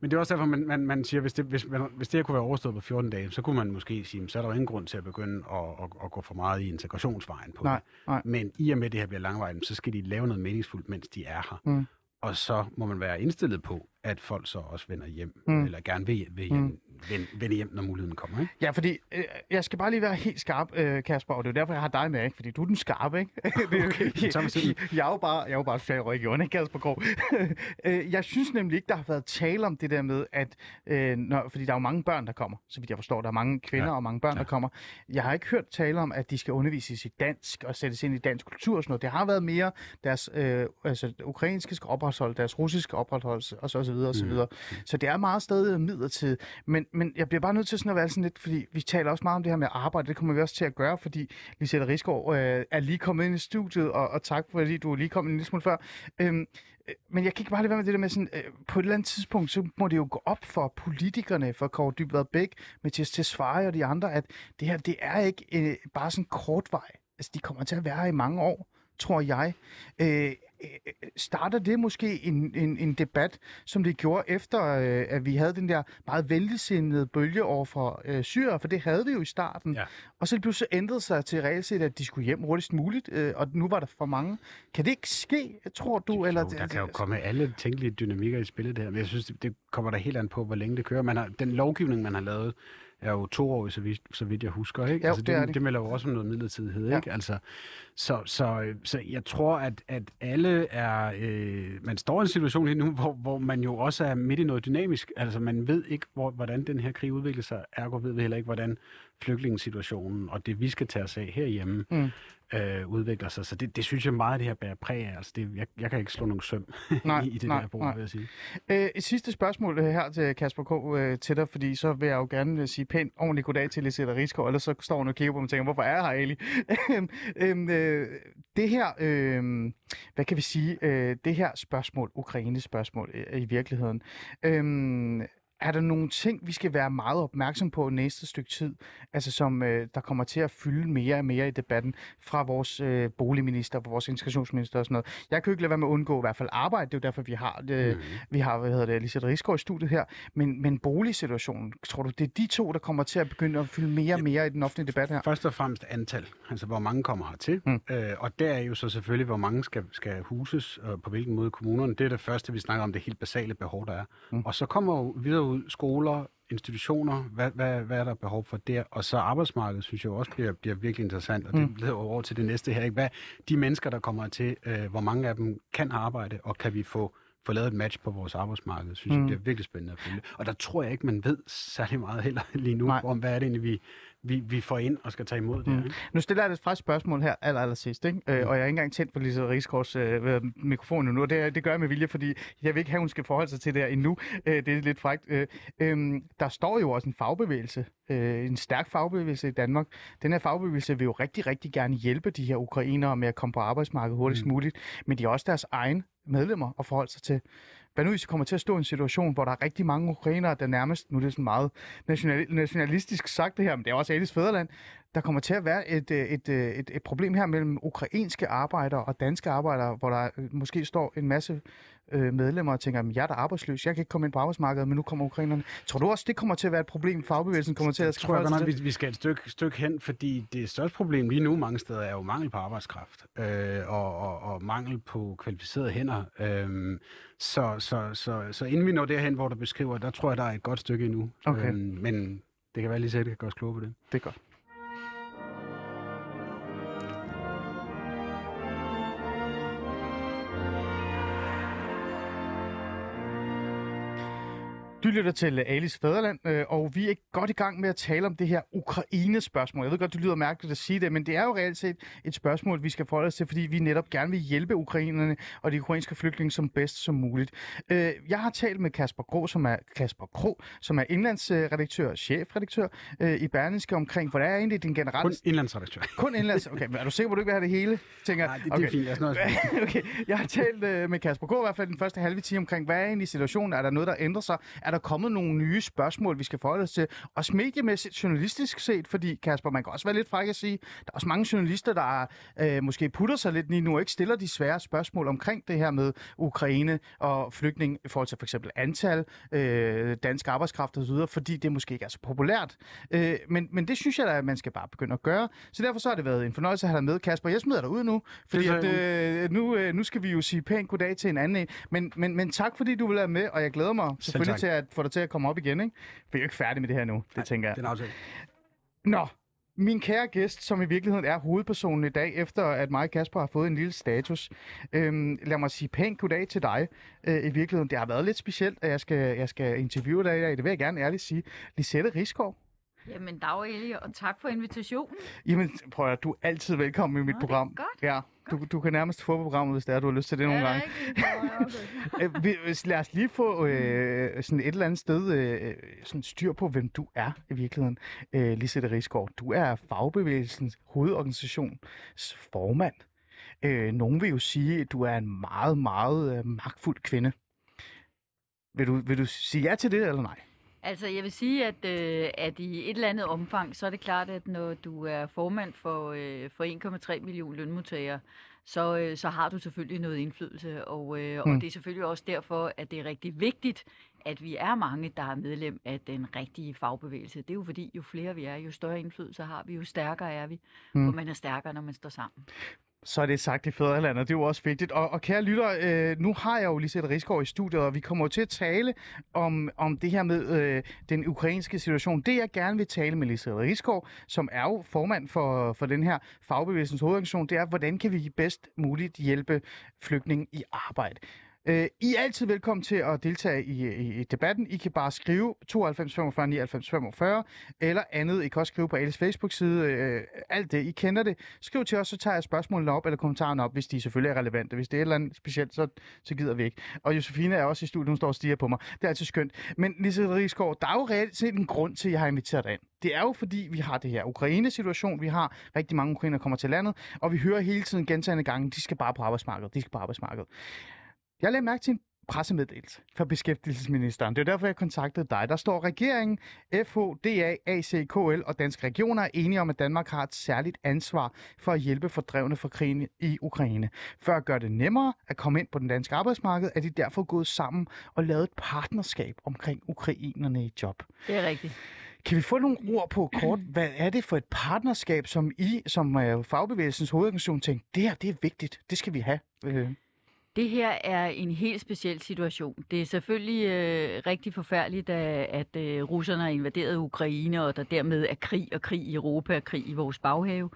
Men det er også derfor, man, man, man siger, hvis det, hvis, man, hvis det her kunne være overstået på 14 dage, så kunne man måske sige, "Men så er der ingen grund til at begynde at, at, at gå for meget i integrationsvejen på Nej, det. nej. Men i og med, at det her bliver langvejt, så skal de lave noget meningsfuldt, mens de er her. Mm. Og så må man være indstillet på, at folk så også vender hjem, Mm. eller gerne vil, vil hjem, mm. vende, vende hjem, når muligheden kommer. Ikke? Ja, fordi øh, jeg skal bare lige være helt skarp, øh, Kasper, og det er jo derfor, jeg har dig med, ikke? fordi du er den skarpe, ikke? Okay, sådan. jeg er jo bare, jeg er jo bare socialrådgiver, ikke Kasper Krog? Øh, jeg synes nemlig ikke, der har været tale om det der med, at, øh, når, fordi der er jo mange børn, der kommer, så vidt jeg forstår, der er mange kvinder ja. Og mange børn, ja. der kommer. Jeg har ikke hørt tale om, at de skal undervises i dansk og sættes ind i dansk kultur og sådan noget. Det har været mere deres øh, altså, ukrainske skal opretholde, deres russiske opretholdelse og så, og så videre og så Mm. videre. Så det er meget stadig midlertidigt. Men, men jeg bliver bare nødt til sådan at være sådan lidt, fordi vi taler også meget om det her med arbejde, det kommer vi også til at gøre, fordi Lisette Rigsgaard øh, er lige kommet ind i studiet, og, og tak fordi du er lige kommet en lille smule før. Øhm, øh, men jeg kan ikke bare lade være med det der med sådan, øh, på et eller andet tidspunkt, så må det jo gå op for politikerne, for Kåre Dybvad Bæk, Mathias Tesfaye og de andre, at det her, det er ikke øh, bare sådan kort vej. Altså, de kommer til at være her i mange år, tror jeg. Øh, starter det måske en, en, en debat, som det gjorde efter, øh, at vi havde den der meget venligsindede bølge over for øh, Syrien, for det havde vi jo i starten. Ja. Og så pludselig ændrede sig til regelset, at de skulle hjem hurtigst muligt, øh, og nu var der for mange. Kan det ikke ske, tror du? eller jo, der kan jo komme alle tænkelige dynamikker i spillet der, men jeg synes, det, det kommer der helt an på, hvor længe det kører. Man har, den lovgivning, man har lavet, er jo to år, så vidt, så vidt jeg husker. Ikke? Jo, altså, det det, det. det melder jo også om noget midlertidighed. Ja. Ikke? Altså, så, så, så jeg tror, at, at alle er... Øh, man står i en situation lige nu, hvor, hvor man jo også er midt i noget dynamisk. Altså, man ved ikke, hvor, hvordan den her krig udvikler sig. Ergo ved vi heller ikke, hvordan flygtningesituationen og det, vi skal tage os af herhjemme, Mm. Øh, udvikler sig. Så det, det synes jeg meget, det her bærer præg af. Altså, det, jeg, jeg kan ikke slå nogen søm Nej, i, i det nej, der bord, nej. vil jeg sige. Øh, et sidste spørgsmål øh, her til Kasper K. Øh, til dig, fordi så vil jeg jo gerne øh, sige pænt ordentligt goddag til Lisette Rigsgaard, ellers så står hun og kigger på mig og tænker, hvorfor er jeg her egentlig? øhm, øh, det her, øh, hvad kan vi sige, øh, det her spørgsmål, Ukraines spørgsmål øh, i virkeligheden, øh, er der nogle ting, vi skal være meget opmærksom på næste stykke tid, altså som øh, der kommer til at fylde mere og mere i debatten fra vores øh, boligminister, fra vores integrationsminister og sådan noget. Jeg kan jo ikke lade være med at undgå i hvert fald arbejde, det er jo derfor, vi har det, Mhm. vi har, hvad hedder det, Elisabeth Rigsgaard i studiet her, men, men boligsituationen, tror du, det er de to, der kommer til at begynde at fylde mere og mere i den offentlige debat her? Først og fremmest antal, altså hvor mange kommer hertil. Mm. Øh, og der er jo så selvfølgelig, hvor mange skal, skal huses, og på hvilken måde kommunerne. Det er det første, vi snakker om, det helt basale behov, der er. Mm. Og så kommer jo videre ud skoler, institutioner, hvad, hvad, hvad er der behov for der? Og så arbejdsmarkedet, synes jeg også bliver, bliver virkelig interessant, og det Mm. leder over til det næste her. Ikke? Hvad de mennesker, der kommer til, øh, hvor mange af dem kan arbejde, og kan vi få få lavet et match på vores arbejdsmarked, synes mm. Jeg bliver virkelig spændende at følge. Og der tror jeg ikke, man ved særlig meget heller lige nu, Nej. om hvad er det egentlig, vi, vi, vi får ind og skal tage imod det. Mm. Ikke? Nu stiller jeg et frisk spørgsmål her aller, aller sidst, ikke? Øh, Mm. og jeg er ikke engang tændt på Lise Rigsgaards øh, mikrofon nu, og det, det gør jeg med vilje, fordi jeg vil ikke have, hun skal forholde sig til det her endnu. Øh, det er lidt frækt. Øh, øh, der står jo også en fagbevægelse, øh, en stærk fagbevægelse i Danmark. Den her fagbevægelse vil jo rigtig, rigtig gerne hjælpe de her ukrainere med at komme på arbejdsmarkedet hurtigst mm. muligt, men de har også deres egen medlemmer at forholde sig til. Hvad nu, hvis vi kommer til at stå i en situation, hvor der er rigtig mange ukrainere, der nærmest, nu er det sådan meget national, nationalistisk sagt det her, men det er også Alice Fæderland, der kommer til at være et, øh, et, øh, et, et problem her mellem ukrainske arbejdere og danske arbejdere, hvor der øh, måske står en masse øh, medlemmer og tænker, at jeg er da arbejdsløs, jeg kan ikke komme ind på arbejdsmarkedet, men nu kommer ukrainerne. Tror du også, det kommer til at være et problem, fagbevægelsen kommer til at Jeg tror jeg forholde godt nok, vi, vi skal et stykke, stykke hen, fordi det største problem lige nu mange steder er jo mangel på arbejdskraft øh, og, og, og mangel på kvalificerede hænder. Øh, så, så, så, så inden vi når derhen, hvor du beskriver, der tror jeg, der er et godt stykke endnu. Okay. Øh, men det kan være lige så, det kan gøre os klogere på det. Det er godt. Du lytter til Alice Fæderland, øh, og vi er godt i gang med at tale om det her Ukraine-spørgsmål. Jeg ved godt, det lyder mærkeligt at sige det, men det er jo reelt set et spørgsmål, vi skal forholde os til, fordi vi netop gerne vil hjælpe ukrainerne og de ukrainske flygtninge som bedst som muligt. Øh, Jeg har talt med Kasper Grå, som er Kasper Krog, som er indlandsredaktør og chefredaktør øh, i Berlingske omkring, hvordan er egentlig din generelle... Kun indlandsredaktør. Kun indlands... Okay, men er du sikker på, at du ikke vil have det hele? Tænker, Nej, det, det er fint. Jeg snart okay, jeg har talt med Kasper K. i hvert fald den første halve time omkring, hvad er egentlig situationen? Er der noget, der ændrer sig? Er der kommet nogle nye spørgsmål, vi skal forholde os til? Også mediemæssigt, journalistisk set, fordi Kasper, man kan også være lidt fræk at sige, der er også mange journalister, der øh, måske putter sig lidt lige nu og ikke stiller de svære spørgsmål omkring det her med Ukraine og flygtning i forhold til for eksempel antal, øh, dansk arbejdskraft osv., fordi det måske ikke er så populært. Øh, men, men det synes jeg da, at man skal bare begynde at gøre. Så derfor så har det været en fornøjelse at have dig med, Kasper. Jeg smider dig ud nu, fordi at, øh, nu, øh, nu skal vi jo sige pænt goddag til en anden en. Men, men, men tak, fordi du vil være med, og jeg glæder mig selvfølgelig til at få dig til at komme op igen. Ikke? For vi er jo ikke færdige med det her nu, det tænker jeg. Den aftale. Nå, min kære gæst, som i virkeligheden er hovedpersonen i dag, efter at mig og Kasper har fået en lille status. Øhm, lad mig sige pænt goddag til dig. Øh, I virkeligheden, det har været lidt specielt, at jeg skal, jeg skal interviewe dig i dag. Det vil jeg gerne ærligt sige. Lisette Rigsgaard. Jamen, dag Elie, og tak for invitationen. Jamen, prøv at du er altid velkommen i mit Nå, det er program. godt. Ja, du, du kan nærmest få programmet, hvis det er, du har lyst til det nogle gange. Øh, vi- hvis- Lad os lige få øh, sådan et eller andet sted øh, sådan styr på, hvem du er i virkeligheden, øh, Lisette Rigsgaard. Du er fagbevægelsens hovedorganisations formand. Øh, nogen vil jo sige, at du er en meget, meget øh, magtfuld kvinde. Vil du, vil du sige ja til det, eller nej? Altså, jeg vil sige, at, øh, at i et eller andet omfang, så er det klart, at når du er formand for, øh, for 1,3 millioner lønmodtagere, så, øh, så har du selvfølgelig noget indflydelse, og, øh, Mm. og det er selvfølgelig også derfor, at det er rigtig vigtigt, at vi er mange, der er medlem af den rigtige fagbevægelse. Det er jo fordi, jo flere vi er, jo større indflydelse har vi, jo stærkere er vi, Mm. for man er stærkere, når man står sammen. Så er det sagt i fædrelandet, det er jo også vigtigt. Og, og kære lytter, øh, nu har jeg jo Lisette Rigsgaard i studiet, og vi kommer jo til at tale om, om det her med øh, den ukrainske situation. Det jeg gerne vil tale med Lisette Rigsgaard, som er jo formand for, for den her fagbevægelsens hovedorganisation, det er, hvordan kan vi bedst muligt hjælpe flygtninge i arbejde. Øh, I er altid velkommen til at deltage i, i, i debatten. I kan bare skrive 92 45 99 45 eller andet. I kan også skrive på Ales Facebook-side. Øh, alt det. I kender det. Skriv til os, så tager jeg spørgsmålene op, eller kommentarerne op, hvis de selvfølgelig er relevante. Hvis det er et eller andet specielt, så, så gider vi ikke. Og Josefine er også i studiet, hun står og stiger på mig. Det er altid skønt. Men Lise Rigsgaard, der er jo reelt set en grund til, at jeg har inviteret dig ind. Det er jo fordi, vi har det her Ukraine-situation. Vi har rigtig mange ukrainer, der kommer til landet, og vi hører hele tiden gentagende gange, de skal bare på arbejdsmarkedet. De skal på arbejdsmarkedet. Jeg lagde mærke til en pressemeddelelse fra beskæftigelsesministeren. Det er derfor, jeg kontaktede dig. Der står, regeringen, FHDA, ACKL og Danske Regioner er enige om, at Danmark har et særligt ansvar for at hjælpe fordrevne fra krigen i Ukraine. For at gøre det nemmere at komme ind på den danske arbejdsmarked, er de derfor gået sammen og lavet et partnerskab omkring ukrainerne i job. Det er rigtigt. Kan vi få nogle ord på kort? Hvad er det for et partnerskab, som I, som uh, fagbevægelsens hovedorganisation, tænkte, det her det er vigtigt, det skal vi have? Øh. Det her er en helt speciel situation. Det er selvfølgelig øh, rigtig forfærdeligt, at, at øh, russerne har invaderet Ukraine, og der dermed er krig og krig i Europa og krig i vores baghave.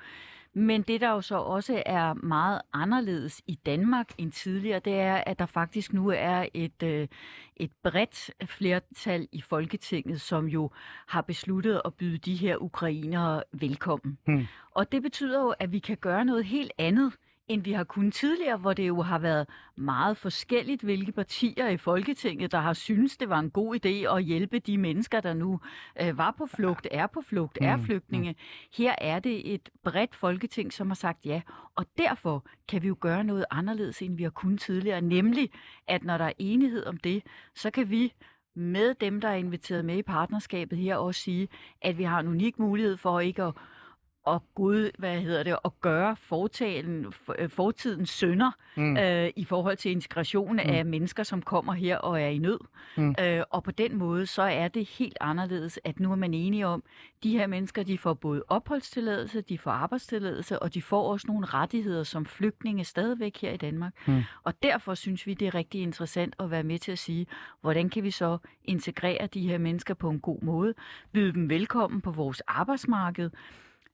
Men det, der jo så også er meget anderledes i Danmark end tidligere, det er, at der faktisk nu er et, øh, et bredt flertal i Folketinget, som jo har besluttet at byde de her ukrainere velkommen. Hmm. Og det betyder jo, at vi kan gøre noget helt andet, end vi har kunnet tidligere, hvor det jo har været meget forskelligt, hvilke partier i Folketinget, der har syntes, det var en god idé at hjælpe de mennesker, der nu øh, var på flugt, er på flugt, er Mm, flygtninge. Her er det et bredt Folketing, som har sagt ja, og derfor kan vi jo gøre noget anderledes, end vi har kunnet tidligere, nemlig at når der er enighed om det, så kan vi med dem, der er inviteret med i partnerskabet her, også sige, at vi har en unik mulighed for ikke at og Gud, hvad hedder det, at gøre fortalen, for- øh, fortidens sønder Mm. øh, i forhold til integration mm. af mennesker, som kommer her og er i nød. Mm. Øh, og på den måde, så er det helt anderledes, at nu er man enige om, de her mennesker, de får både opholdstilladelse, de får arbejdstilladelse, og de får også nogle rettigheder som flygtninge stadigvæk her i Danmark. Mm. Og derfor synes vi, det er rigtig interessant at være med til at sige, hvordan kan vi så integrere de her mennesker på en god måde, byde dem velkommen på vores arbejdsmarked,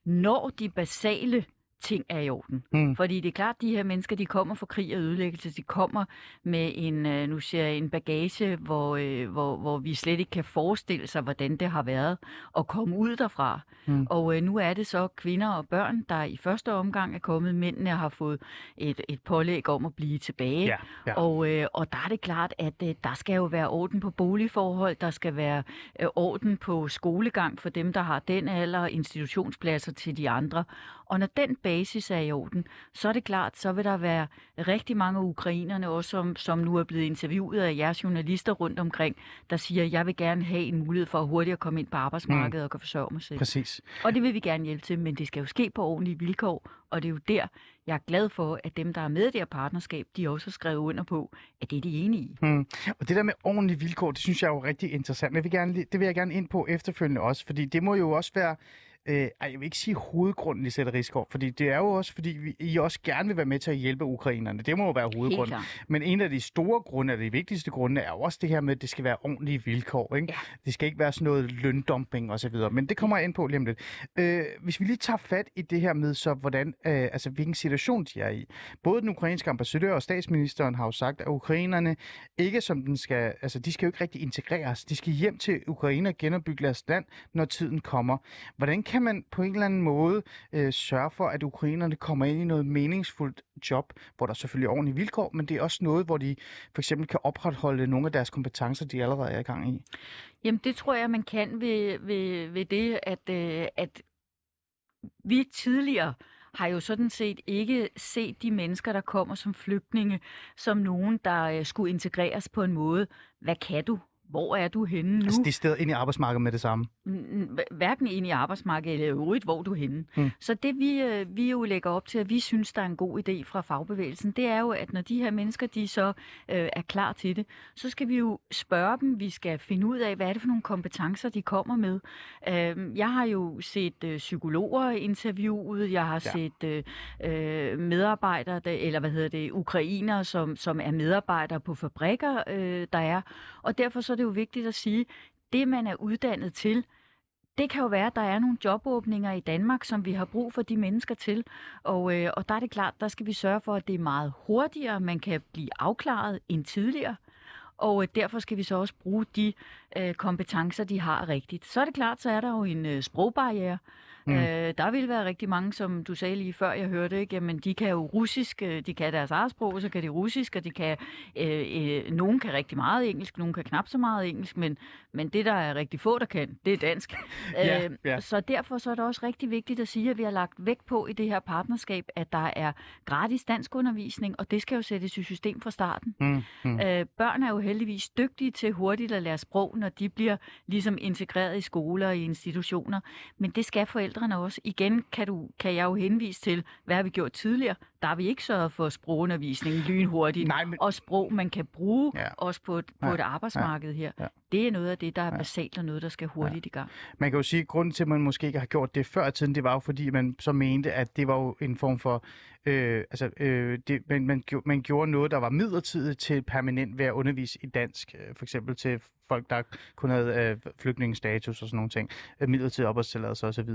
når de basale ting er i orden. Mm. Fordi det er klart, at de her mennesker, de kommer fra krig og ødelæggelse. De kommer med en, øh, nu siger jeg, en bagage, hvor, øh, hvor, hvor vi slet ikke kan forestille sig, hvordan det har været at komme ud derfra. Mm. Og øh, nu er det så kvinder og børn, der i første omgang er kommet. Mændene har fået et, et pålæg om at blive tilbage. Ja, ja. Og, øh, og der er det klart, at øh, der skal jo være orden på boligforhold, der skal være øh, orden på skolegang for dem, der har den alder, institutionspladser til de andre. Og når den basis er i orden, så er det klart, så vil der være rigtig mange af ukrainerne, også som, som nu er blevet interviewet af jeres journalister rundt omkring, der siger, jeg vil gerne have en mulighed for at hurtigere komme ind på arbejdsmarkedet mm. og kan forsørge mig selv. Præcis. Og det vil vi gerne hjælpe til, men det skal jo ske på ordentlige vilkår, og det er jo der, jeg er glad for, at dem, der er med i det her partnerskab, de også har skrevet under på, at det er de enige i. Mm. Og det der med ordentlige vilkår, det synes jeg er jo rigtig interessant. Men jeg vil gerne, det vil jeg gerne ind på efterfølgende også, fordi det må jo også være Øh, ej, jeg vil ikke sige hovedgrunden i Sætter Rigsgaard, fordi det er jo også, fordi vi, I også gerne vil være med til at hjælpe ukrainerne. Det må jo være hovedgrunden. Men en af de store grunde, og de vigtigste grunde, er jo også det her med, at det skal være ordentlige vilkår. Ikke? Ja. Det skal ikke være sådan noget løndumping osv. Men det kommer jeg ind på lige om lidt. Øh, hvis vi lige tager fat i det her med, så hvordan, øh, altså, hvilken situation de er i. Både den ukrainske ambassadør og statsministeren har jo sagt, at ukrainerne ikke som den skal, altså de skal jo ikke rigtig integreres. De skal hjem til Ukraine og genopbygge deres land, når tiden kommer. Hvordan kan man på en eller anden måde øh, sørge for, at ukrainerne kommer ind i noget meningsfuldt job, hvor der selvfølgelig er ordentlige vilkår, men det er også noget, hvor de for eksempel kan opretholde nogle af deres kompetencer, de allerede er i gang i? Jamen, det tror jeg, man kan ved, ved, ved det, at, øh, at vi tidligere har jo sådan set ikke set de mennesker, der kommer som flygtninge, som nogen, der øh, skulle integreres på en måde. Hvad kan du? Hvor er du henne nu? Altså, det stedet ind i arbejdsmarkedet med det samme. N- hverken ind i arbejdsmarkedet eller øvrigt, hvor du er henne. Mm. Så det vi, øh, vi jo lægger op til, at vi synes, der er en god idé fra fagbevægelsen, det er jo, at når de her mennesker, de så øh, er klar til det, så skal vi jo spørge dem, vi skal finde ud af, hvad er det for nogle kompetencer, de kommer med. Øh, jeg har jo set øh, psykologer interviewet, jeg har Ja. set øh, øh, medarbejdere, der, eller hvad hedder det, ukrainere, som, som er medarbejdere på fabrikker, øh, der er. Og derfor så er det jo vigtigt at sige, det man er uddannet til, det kan jo være, at der er nogle jobåbninger i Danmark, som vi har brug for de mennesker til. Og, øh, og der er det klart, der skal vi sørge for, at det er meget hurtigere, man kan blive afklaret end tidligere. Og øh, derfor skal vi så også bruge de øh, kompetencer, de har rigtigt. Så er det klart, så er der jo en øh, sprogbarriere. Mm. Øh, der vil være rigtig mange, som du sagde lige før, jeg hørte, ikke? Jamen, de kan jo russisk, øh, de kan deres eget sprog, så kan de russisk, og de kan, øh, øh, nogen kan rigtig meget engelsk, nogen kan knap så meget engelsk, men, men det, der er rigtig få, der kan, det er dansk. Ja, Øh, ja. Så derfor så er det også rigtig vigtigt at sige, at vi har lagt vægt på i det her partnerskab, at der er gratis danskundervisning, og det skal jo sættes i system fra starten. Mm, mm. Øh, børn er jo heldigvis dygtige til hurtigt at lære sprog, når de bliver ligesom integreret i skoler og i institutioner. Men det skal forældrene også. Igen kan, du, kan jeg jo henvise til, hvad har vi gjort tidligere? Der har vi ikke sørget for sprogundervisning lynhurtigt. Nej, men Og sprog, man kan bruge Ja. ja. også på et, på Ja. et arbejdsmarked her. Ja. Det er noget af det, der er basalt og noget, der skal hurtigt i gang. man kan jo sige, at grunden til, at man måske ikke har gjort det før i tiden, det var jo fordi, man så mente, at det var jo en form for, øh, altså, øh, det, man, man, man gjorde noget, der var midlertidigt til permanent ved at undervise i dansk, øh, for eksempel til folk, der kun havde øh, flygtningestatus og sådan nogle ting, øh, midlertidig opholdstilladelse osv.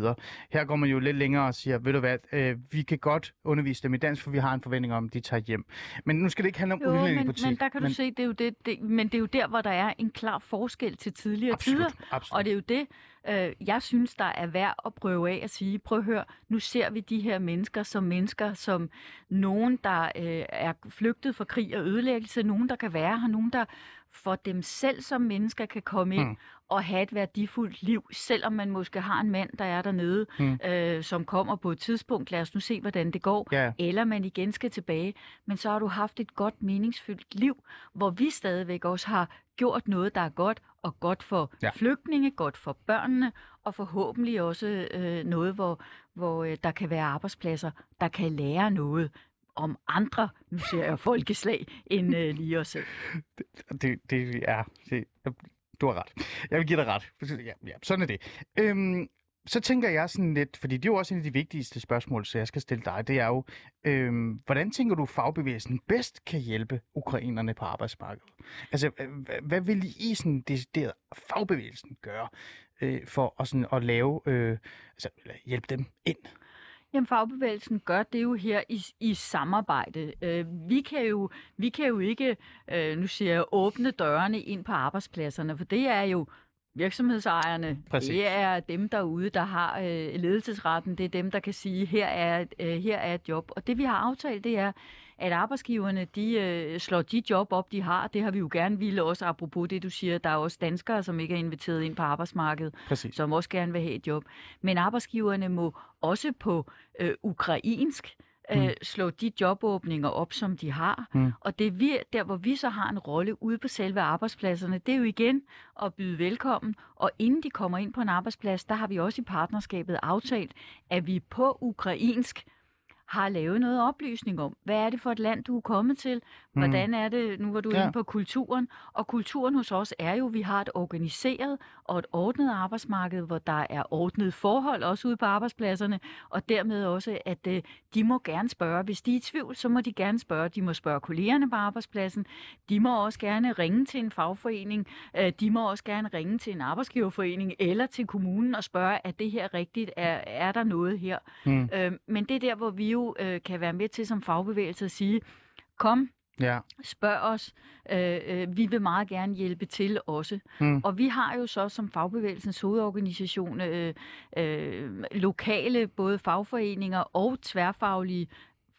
Her går man jo lidt længere og siger, ved du hvad, øh, vi kan godt undervise dem i dansk, for vi har en forventning om, at de tager hjem. Men nu skal det ikke handle om Jo, men, udlændingepolitik. men der kan du se, det er jo det, det, men det er jo der, hvor der er en klar forskel til tidligere tider. Absolut, absolut. Og det er jo det, øh, jeg synes, der er værd at prøve af at sige, prøv at høre, nu ser vi de her mennesker som mennesker, som nogen, der øh, er flygtet fra krig og ødelæggelse, nogen, der kan være her, nogen, der for dem selv som mennesker kan komme ind Mm. og have et værdifuldt liv, selvom man måske har en mand, der er dernede, Mm. øh, som kommer på et tidspunkt. Lad os nu se, hvordan det går. Ja. Eller man igen skal tilbage. Men så har du haft et godt, meningsfyldt liv, hvor vi stadigvæk også har gjort noget, der er godt, og godt for ja. flygtninge, godt for børnene, og forhåbentlig også øh, noget, hvor, hvor øh, der kan være arbejdspladser, der kan lære noget om andre, nu ser jeg folkeslag, end øh, lige os selv. Det, det er... Det, du har ret. Jeg vil give dig ret. Ja, ja, sådan er det. Øhm, så tænker jeg sådan lidt, fordi det er jo også en af de vigtigste spørgsmål, så jeg skal stille dig, det er jo, øhm, hvordan tænker du, fagbevægelsen bedst kan hjælpe ukrainerne på arbejdsmarkedet? Altså, hvad- vil I sådan decideret fagbevægelsen gøre øh, for at, sådan, at lave, øh, altså, hjælpe dem ind? Jamen, fagbevægelsen gør det jo her i, i samarbejde. Øh, vi, kan jo, vi kan jo ikke, øh, nu siger jeg, åbne dørene ind på arbejdspladserne, for det er jo virksomhedsejerne. Præcis. Det er dem derude, der har øh, ledelsesretten. Det er dem, der kan sige, her er, øh, her er et job. Og det vi har aftalt, det er, at arbejdsgiverne de øh, slår de job op, de har. Det har vi jo gerne ville også, apropos det, du siger. Der er også danskere, som ikke er inviteret ind på arbejdsmarkedet, Præcis. som også gerne vil have et job. Men arbejdsgiverne må også på øh, ukrainsk øh, slå de jobåbninger op, som de har. Mm. Og det vi, der, hvor vi så har en rolle ude på selve arbejdspladserne, det er jo igen at byde velkommen. Og inden de kommer ind på en arbejdsplads, der har vi også i partnerskabet aftalt, at vi på ukrainsk har lavet noget oplysning om, hvad er det for et land, du er kommet til? Hvordan er det, nu var du Ja. ja. inde på kulturen, og kulturen hos os er jo, at vi har et organiseret og et ordnet arbejdsmarked, hvor der er ordnet forhold også ude på arbejdspladserne, og dermed også, at øh, de må gerne spørge. Hvis de er i tvivl, så må de gerne spørge. De må spørge kollegerne på arbejdspladsen. De må også gerne ringe til en fagforening. Øh, de må også gerne ringe til en arbejdsgiverforening eller til kommunen og spørge, er det her rigtigt? Er, er der noget her? Mm. Øh, men det er der, hvor vi jo øh, kan være med til som fagbevægelse at sige, kom, Ja. spørg os. Øh, øh, vi vil meget gerne hjælpe til også. Mm. Og vi har jo så som fagbevægelsens hovedorganisation øh, øh, lokale både fagforeninger og tværfaglige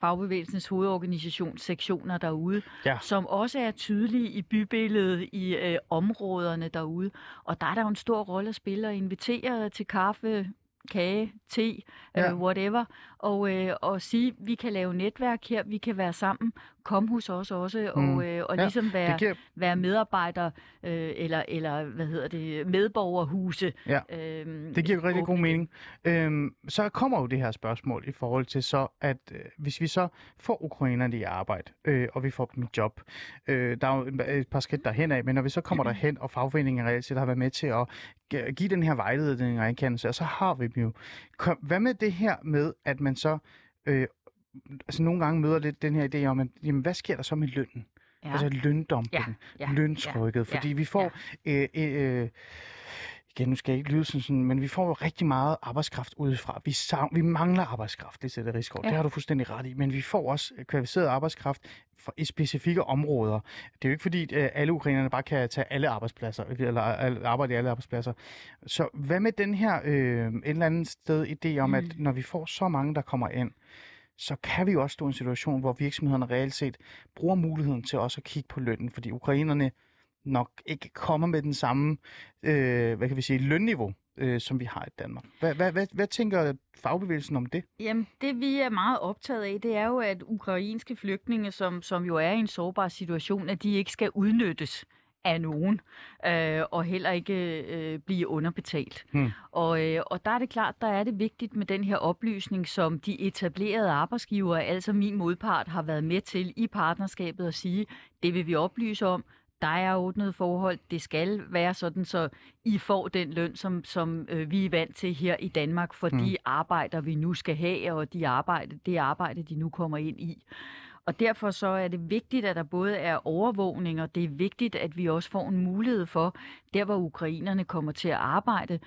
fagbevægelsens hovedorganisation sektioner derude, Ja. som også er tydelige i bybilledet i øh, områderne derude. Og der er der jo en stor rolle at spille og invitere til kaffe, kage, te, Ja. ja. øh, whatever, og, øh, og sige, vi kan lave netværk her, vi kan være sammen, kom hos os også, Mm. og, øh, og Ja, ligesom være, giver, være medarbejder, øh, eller, eller hvad hedder det, medborgerhuse. Ja. Øh, det giver jo rigtig god mening. Øhm, så kommer jo det her spørgsmål i forhold til så, at øh, hvis vi så får ukrainerne i arbejde, øh, og vi får dem i job, øh, der er jo et- par skridt derhen af, men når vi så kommer derhen, og fagforeningen reelt set har været med til at gi- give den her vejledning og ankendelse, og så har vi dem jo. Kom, hvad med det her med, at man så øh, altså nogle gange møder lidt den her idé om, at, jamen, hvad sker der så med lønnen? Ja. Altså løndumping, ja, løntrykket, ja, fordi vi får... Øh, øh, øh, igen, nu skal jeg ikke lyde sådan, sådan, men vi får jo rigtig meget arbejdskraft udefra. Vi, savn, vi mangler arbejdskraft, det sætter Rigsgaard. Ja. Det har du fuldstændig ret i. Men vi får også øh, kvalificeret arbejdskraft for, i specifikke områder. Det er jo ikke fordi, at alle ukrainerne bare kan tage alle arbejdspladser, eller arbejde i alle arbejdspladser. Så hvad med den her øh, et eller andet sted idé om, mm. at når vi får så mange, der kommer ind, så kan vi jo også stå i en situation, hvor virksomhederne reelt set bruger muligheden til også at kigge på lønnen, fordi ukrainerne nok ikke kommer med den samme, øh, hvad kan vi sige, lønniveau, øh, som vi har i Danmark. Hvad, hvad, hvad, hvad tænker fagbevægelsen om det? Jamen, det vi er meget optaget af, det er jo, at ukrainske flygtninge, som, som jo er i en sårbar situation, at de ikke skal udnyttes af nogen, øh, og heller ikke øh, blive underbetalt. Hmm. Og, øh, og der er det klart, der er det vigtigt med den her oplysning, som de etablerede arbejdsgivere, altså min modpart, har været med til i partnerskabet at sige, det vil vi oplyse om, der er ordnet forhold, det skal være sådan, så I får den løn, som, som øh, vi er vant til her i Danmark, for Mm. de arbejder, vi nu skal have, og de arbejde, det arbejde, de nu kommer ind i. Og derfor så er det vigtigt, at der både er overvågning, og det er vigtigt, at vi også får en mulighed for, der hvor ukrainerne kommer til at arbejde,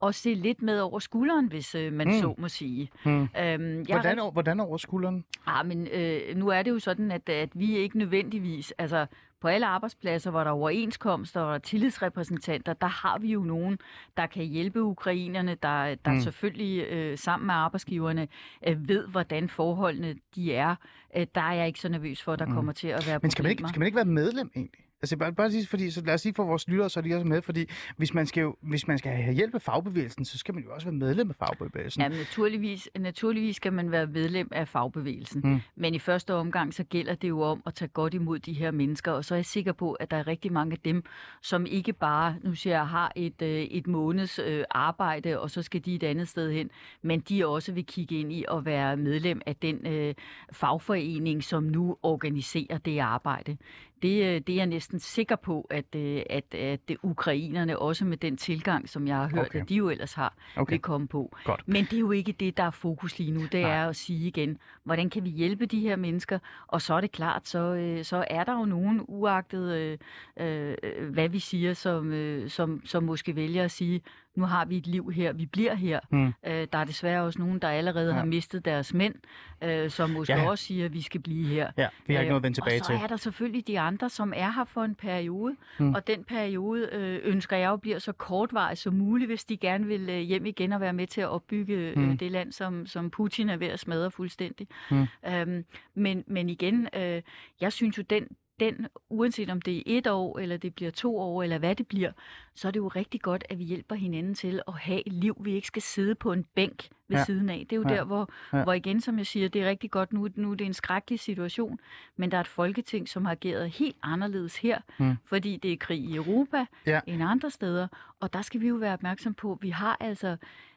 og se lidt med over skulderen, hvis øh, man Mm. mm. så må sige. Hmm. Øhm, jeg er Hvordan, over, hvordan over skulderen? Ah, men øh, nu er det jo sådan, at, at vi ikke nødvendigvis, altså på alle arbejdspladser, hvor der er overenskomster og er tillidsrepræsentanter, der har vi jo nogen, der kan hjælpe ukrainerne, der, der Mm. selvfølgelig øh, sammen med arbejdsgiverne øh, ved, hvordan forholdene de er. Øh, der er jeg ikke så nervøs for, at der Mm. kommer til at være Men skal man, ikke, skal man ikke være medlem egentlig? Altså bare, bare sige, fordi, så lad os lige få vores lyttere, så er de også med, fordi hvis man skal, jo, hvis man skal have hjælp af fagbevægelsen, så skal man jo også være medlem af fagbevægelsen. Ja, naturligvis, naturligvis skal man være medlem af fagbevægelsen. Mm. Men i første omgang, så gælder det jo om at tage godt imod de her mennesker. Og så er jeg sikker på, at der er rigtig mange af dem, som ikke bare, nu siger jeg, har et, øh, et måneds øh, arbejde, og så skal de et andet sted hen. Men de også vil kigge ind i at være medlem af den øh, fagforening, som nu organiserer det arbejde. Det, øh, det er jeg næsten sikker på, at, øh, at, at det ukrainerne også med den tilgang, som jeg har hørt, Okay. at de jo ellers har, Okay. vil komme på. Godt. Men det er jo ikke det, der er fokus lige nu. Det Nej. er at sige igen, hvordan kan vi hjælpe de her mennesker? Og så er det klart, så, øh, så er der jo nogen, uagtet øh, øh, hvad vi siger, som, øh, som, som måske vælger at sige, nu har vi et liv her, vi bliver her. Mm. Øh, der er desværre også nogen, der allerede Ja. har mistet deres mænd, øh, som måske Ja. også siger, at vi skal blive her. Ja, vi har ikke Øh, noget at vende tilbage og så til. er der selvfølgelig de andre, som er her for en periode, Mm. mm. og den periode øh, ønsker jeg jo bliver så kortvarig som muligt, hvis de gerne vil øh, hjem igen og være med til at opbygge Mm. øh, det land, som, som Putin er ved at smadre fuldstændig. Mm. Øhm, men, men igen, øh, jeg synes jo, den, den, uanset om det er et år, eller det bliver to år, eller hvad det bliver, så er det jo rigtig godt, at vi hjælper hinanden til at have et liv, vi ikke skal sidde på en bænk ved Ja. siden af. Det er jo Ja. der, hvor, Ja. hvor igen, som jeg siger, det er rigtig godt nu, nu er det en skrækkelig situation, men der er et folketing, som har ageret helt anderledes her, Mm. fordi det er krig i Europa Ja. end andre steder, og der skal vi jo være opmærksom på, vi har altså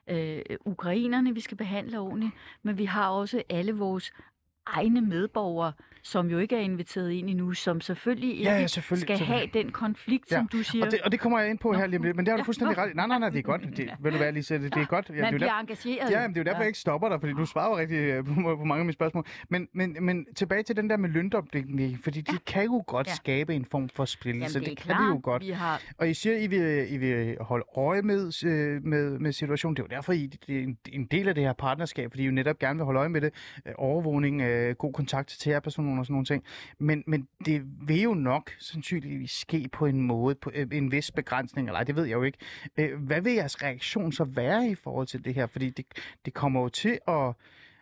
øh, ukrainerne, vi skal behandle ordentligt, men vi har også alle vores egne medborgere, som jo ikke er inviteret ind endnu, som selvfølgelig ikke Ja, ja, selvfølgelig, skal selvfølgelig. have den konflikt, Ja, som du siger. Og det, og det kommer jeg ind på her lige men det har du Ja, fuldstændig ret i. Nej, nej, nej, det er godt. Det, ved du hvad, Lise, det, det er godt. Ja, Man det er bliver der- engageret. Ja, men det er jo derfor, jeg ikke stopper dig, fordi du svarer rigtig øh, på, på mange af mine spørgsmål. Men, men, men tilbage til den der med løndomdækning, fordi de kan jo godt Ja. skabe en form for Jamen, splittelse. det det kan de jo godt. vi har Og I siger, I vil, I vil holde øje med, øh, med, med situationen. Det er jo derfor, I det er en, en del af det her partnerskab, fordi I jo netop gerne vil holde øje med det. Øh, overvågning, øh, god kontakt til terrorpersoner og sådan nogle ting. Men, men det vil jo nok sandsynligvis ske på en måde, på øh, en vis begrænsning, eller ej, det ved jeg jo ikke. Øh, hvad vil jeres reaktion så være i forhold til det her? Fordi det, det kommer jo til at...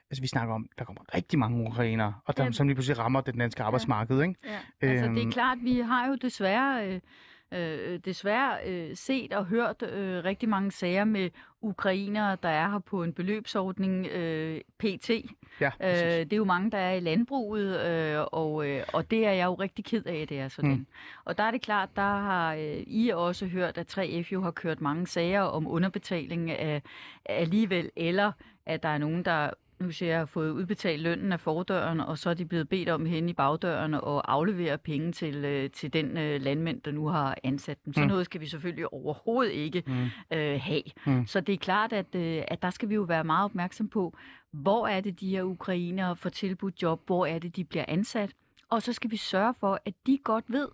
Altså, vi snakker om, der kommer rigtig mange ukrainere, og der, Ja. som lige pludselig rammer det danske arbejdsmarked, ikke? Ja, altså det Øhm. er klart, vi har jo desværre, øh, øh, desværre øh, set og hørt øh, rigtig mange sager med ukrainere, der er her på en beløbsordning øh, PT. Ja, Øh, det er jo mange, der er i landbruget, øh, og, øh, og det er jeg jo rigtig ked af, det er sådan. Mm. Og der er det klart, der har øh, I også hørt, at 3F jo har kørt mange sager om underbetaling af, alligevel, eller at der er nogen, der nu siger jeg, har fået udbetalt lønnen af fordøren, og så er de blevet bedt om hen i bagdøren og aflevere penge til, øh, til den øh, landmænd, der nu har ansat dem. Sådan Mm. noget skal vi selvfølgelig overhovedet ikke Mm. øh, have. Mm. Så det er klart, at, øh, at der skal vi jo være meget opmærksom på, hvor er det, de her ukrainere får tilbudt job, hvor er det, de bliver ansat. Og så skal vi sørge for, at de godt ved,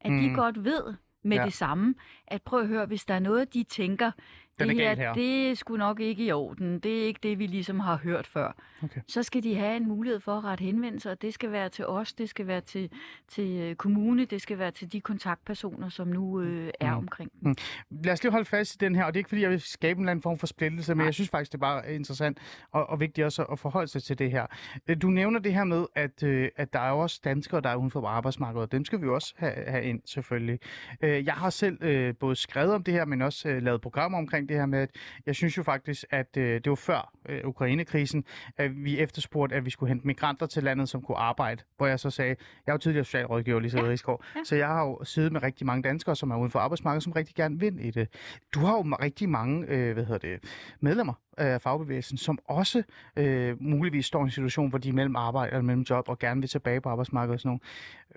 at mm. De godt ved med ja. det samme, at prøv at høre, hvis der er noget, de tænker, Den er det galt her. det er sgu nok ikke i orden, det er ikke det, vi ligesom har hørt før. Okay. Så skal de have en mulighed for at rette henvendelse, og det skal være til os, det skal være til, til øh, kommune, det skal være til de kontaktpersoner, som nu øh, er Mm. omkring dem. Lad os lige holde fast i den her, og det er ikke fordi, jeg vil skabe en eller anden form for splittelse, men Nej. jeg synes faktisk, det er bare interessant og, og vigtigt også at forholde sig til det her. Øh, Du nævner det her med, at, øh, at der er jo også danskere, der er uden for arbejdsmarkedet, og dem skal vi jo også have, have ind, selvfølgelig. Øh, Jeg har selv øh, både skrevet om det her, men også øh, lavet programmer omkring det her med, at jeg synes jo faktisk, at øh, det var før øh, Ukrainekrisen, at vi efterspurgte, at vi skulle hente migranter til landet, som kunne arbejde, hvor jeg så sagde, jeg er jo tidligere socialrådgiver, lige ja. Rigsgaard, ja. så jeg har jo siddet med rigtig mange danskere, som er uden for arbejdsmarkedet, som rigtig gerne vil i det. Du har jo rigtig mange øh, hvad hedder det, medlemmer af fagbevægelsen, som også øh, muligvis står i en situation, hvor de er mellem arbejde eller mellem job og gerne vil tilbage på arbejdsmarkedet og sådan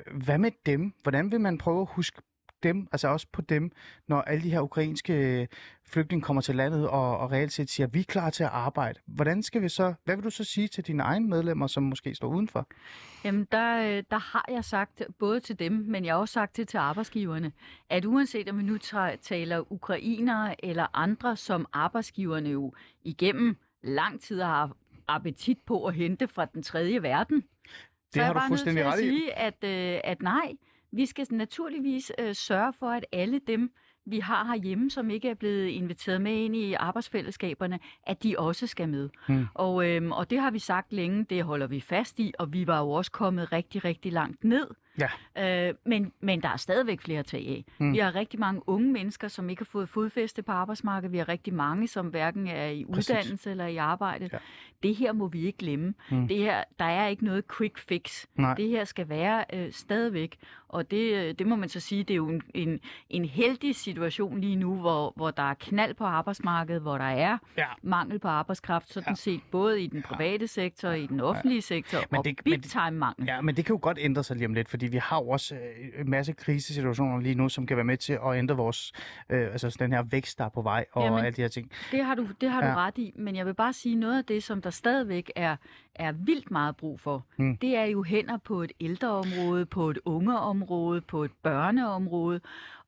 noget. Hvad med dem? Hvordan vil man prøve at huske dem, altså også på dem, når alle de her ukrainske flygtninge kommer til landet og, og reelt set siger, vi er klar til at arbejde. Hvordan skal vi så, hvad vil du så sige til dine egne medlemmer, som måske står udenfor? Jamen, der, øh, der har jeg sagt både til dem, men jeg har også sagt det til arbejdsgiverne, at uanset om vi nu taler ukrainere eller andre, som arbejdsgiverne jo igennem lang tid har appetit på at hente fra den tredje verden, så er har jeg du bare fuldstændig at ret i. sige, at, øh, at nej, vi skal naturligvis øh, sørge for, at alle dem, vi har herhjemme, som ikke er blevet inviteret med ind i arbejdsfællesskaberne, at de også skal med. Hmm. Og, øhm, og det har vi sagt længe, det holder vi fast i, og vi var jo også kommet rigtig, rigtig langt ned. Ja. Øh, men, men der er stadigvæk flere at tage af. Mm. Vi har rigtig mange unge mennesker, som ikke har fået fodfæste på arbejdsmarkedet. Vi har rigtig mange, som hverken er i Præcis. uddannelse eller i arbejde. Ja. Det her må vi ikke glemme. Hmm. Det her, der er ikke noget quick fix. Nej. Det her skal være øh, stadigvæk. Og det, øh, det må man så sige, det er jo en, en, en heldig situation lige nu, hvor, hvor der er knald på arbejdsmarkedet, hvor der er Ja. mangel på arbejdskraft, sådan Ja. ja. set både i den private sektor og i den offentlige sektor, Men og det- big men det- time mangel. Ja, men det kan jo godt ændre sig lige om lidt, fordi vi har jo også øh, en masse krisesituationer lige nu, som kan være med til at ændre vores, øh, altså den her vækst, der er på vej, og Jamen, alle de her ting. Det har du, det har Ja. du ret i, men jeg vil bare sige noget af det, som der stadigvæk er, er vildt meget brug for, Mm. det er jo hænder på et ældreområde, på et ungeområde, på et børneområde.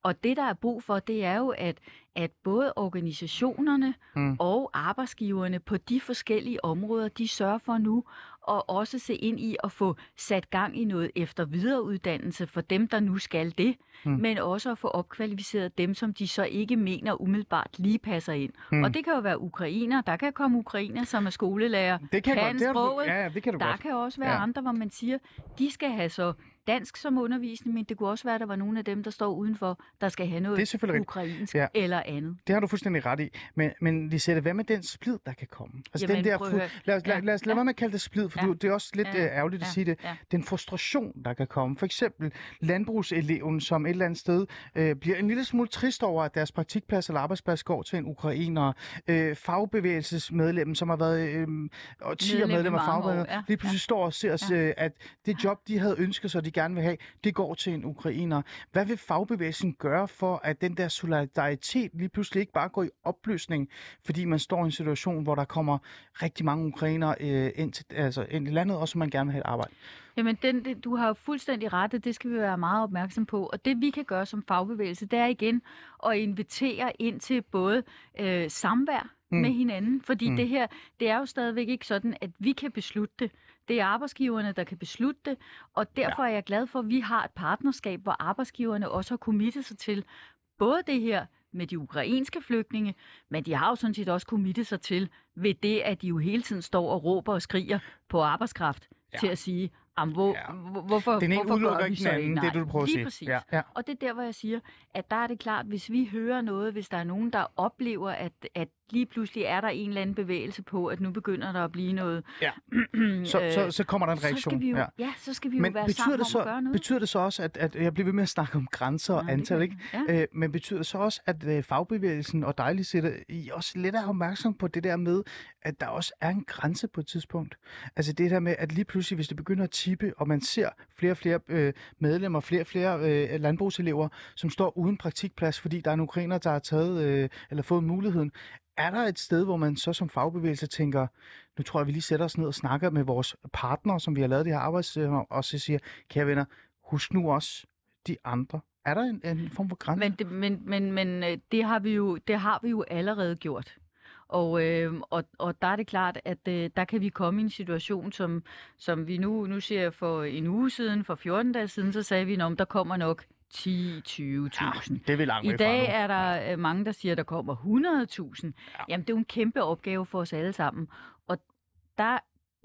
Og det, der er brug for, det er jo, at, at både organisationerne Mm. og arbejdsgiverne på de forskellige områder, de sørger for nu at også se ind i at få sat gang i noget efter videreuddannelse for dem, der nu skal det, Mm. men også at få opkvalificeret dem, som de så ikke mener umiddelbart lige passer ind. Mm. Og det kan jo være ukrainer. Der kan komme ukrainer, som er skolelærer, Det kan, kan godt, det er, sproget. ja, ja, det kan du der godt. kan også være ja. andre, hvor man siger, de skal have så dansk som undervisning, men det kunne også være, at der var nogle af dem, der står udenfor, der skal have noget Det er selvfølgelig ukrainsk Ja. ja. eller andet. Det har du fuldstændig ret i. Men, men Lisette, hvad med den splid, der kan komme? Altså Jamen, den der at høre. lad, os, lad, Ja. lad os lade Ja. være med at kalde det splid, for Ja. du, det er også lidt Ja. øh, ærgerligt at Ja. sige det. Ja. Den frustration, der kan komme. For eksempel landbrugseleven, som et eller andet sted øh, bliver en lille smule trist over, at deres praktikplads eller arbejdsplads går til en ukrainer. Øh, fagbevægelsesmedlemmen, som har været øh, Medlem i medlem af fagbevægelsen, ja. lige pludselig står og ser, ja. øh, at det job, de havde ønsket sig, de gerne vil have, det går til en ukrainer. Hvad vil fagbevægelsen gøre for, at den der solidaritet lige pludselig ikke bare går i opløsning, fordi man står i en situation, hvor der kommer rigtig mange ukrainere øh, ind, til, altså ind i landet, og så man gerne vil have et arbejde? Jamen, den, du har jo fuldstændig ret, og det skal vi være meget opmærksom på. Og det vi kan gøre som fagbevægelse, det er igen at invitere ind til både øh, samvær Mm. mm. med hinanden, fordi mm. det her, det er jo stadigvæk ikke sådan, at vi kan beslutte det. Det er arbejdsgiverne, der kan beslutte det, og derfor ja. er jeg glad for, at vi har et partnerskab, hvor arbejdsgiverne også har committet sig til både det her med de ukrainske flygtninge, men de har jo sådan set også committet sig til ved det, at de jo hele tiden står og råber og skriger på arbejdskraft Ja. til at sige, Jamen, hvor, Ja. hvorfor, Den ene hvorfor udelukker gør vi ikke den anden, det er det, du prøver at sige. Præcis. Ja, ja. Og det er der, hvor jeg siger, at der er det klart, hvis vi hører noget, hvis der er nogen, der oplever, at, at lige pludselig er der en eller anden bevægelse på, at nu begynder der at blive noget... Ja. Så, så, så kommer der en så reaktion. skal vi jo, ja. ja. så skal vi jo Men være betyder sammen det, om at gøre så, noget. betyder det så også, at, at jeg bliver ved med at snakke om grænser og Nej, det antal, ikke? Ja. Øh, men betyder det så også, at øh, fagbevægelsen og dejligt sætter I også lidt er opmærksom på det der med, at der også er en grænse på et tidspunkt? Altså det der med, at lige pludselig, hvis det begynder at tippe, og man ser flere og flere øh, medlemmer, flere og flere øh, landbrugselever, som står uden praktikplads, fordi der er en ukrainer, der har taget øh, eller fået muligheden, er der et sted, hvor man så som fagbevægelse tænker, nu tror jeg, vi lige sætter os ned og snakker med vores partnere, som vi har lavet det her arbejds, og så siger, kære venner, husk nu også de andre. Er der en, en form for grænse? Men, det, men, men, men øh, det, har vi jo, det har vi jo allerede gjort. Og, øh, og, og der er det klart, at øh, der kan vi komme i en situation, som, som vi nu, nu ser for en uge siden, for 14 dage siden, så sagde vi, at der kommer nok 10-20.000. det er vi langt I dag nu. er der øh, mange, der siger, at der kommer 100.000. Ja. Jamen, det er jo en kæmpe opgave for os alle sammen. Og der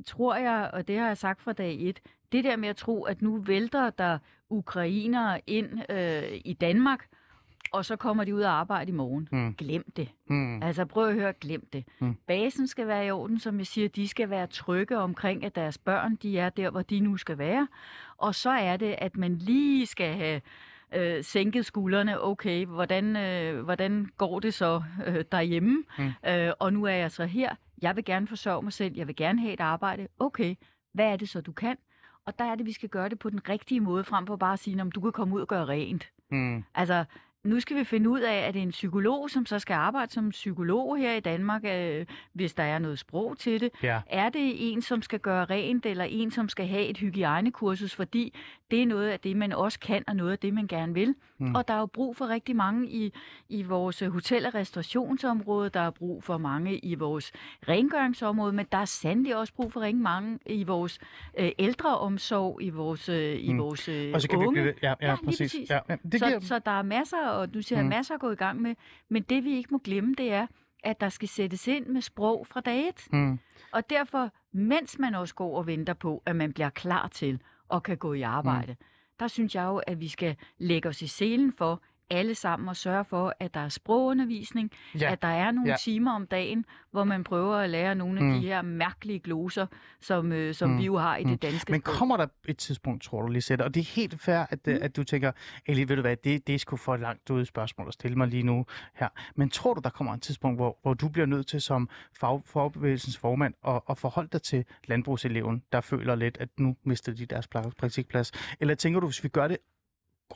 tror jeg, og det har jeg sagt fra dag et, det der med at tro, at nu vælter der ukrainere ind øh, i Danmark, og så kommer de ud og arbejde i morgen. Mm. Glem det. Hmm. Altså prøv at høre, glem det. Mm. Basen skal være i orden, som jeg siger. De skal være trygge omkring, at deres børn de er der, hvor de nu skal være. Og så er det, at man lige skal have øh, sænket skuldrene. Okay, hvordan, øh, hvordan går det så øh, derhjemme? Mm. Øh, og nu er jeg så her. Jeg vil gerne forsørge mig selv. Jeg vil gerne have et arbejde. Okay, hvad er det så, du kan? Og der er det, vi skal gøre det på den rigtige måde, frem for bare at sige, at du kan komme ud og gøre rent. Hmm. Altså, nu skal vi finde ud af, at det er en psykolog, som så skal arbejde som psykolog her i Danmark, øh, hvis der er noget sprog til det. Ja. Er det en, som skal gøre rent, eller en, som skal have et hygiejnekursus, fordi det er noget af det, man også kan, og noget af det, man gerne vil. Mm. Mm. Og der er jo brug for rigtig mange i, i vores hotel- og restaurationsområde, der er brug for mange i vores rengøringsområde, men der er sandelig også brug for rigtig mange i vores øh, ældreomsorg, i vores, øh, i Mm. vores øh, Og så kan vi unge. blive ved. Ja, ja, Ja, præcis. præcis. Ja, ja. Det så, giver... så der er masser, og du siger, Mm. mm. masser at gå i gang med. Men det, vi ikke må glemme, det er, at der skal sættes ind med sprog fra dag et. Hmm. Og derfor, mens man også går og venter på, at man bliver klar til og kan gå i arbejde, mm der synes jeg jo, at vi skal lægge os i selen for alle sammen og sørge for, at der er sprogundervisning, Ja. at der er nogle Ja. timer om dagen, hvor man prøver at lære nogle af Mm. de her mærkelige gloser, som, øh, som Mm. vi jo har i Mm. det danske Men kommer der et tidspunkt, tror du, Lisette, og det er helt fair, at, mm. at du tænker, Eli, ved du hvad, det, det er sgu for langt ud spørgsmål at stille mig lige nu her. Men tror du, der kommer et tidspunkt, hvor, hvor du bliver nødt til som fag, fagbevægelsens formand at, at forholde dig til landbrugseleven, der føler lidt, at nu mister de deres pla- praktikplads? Eller tænker du, hvis vi gør det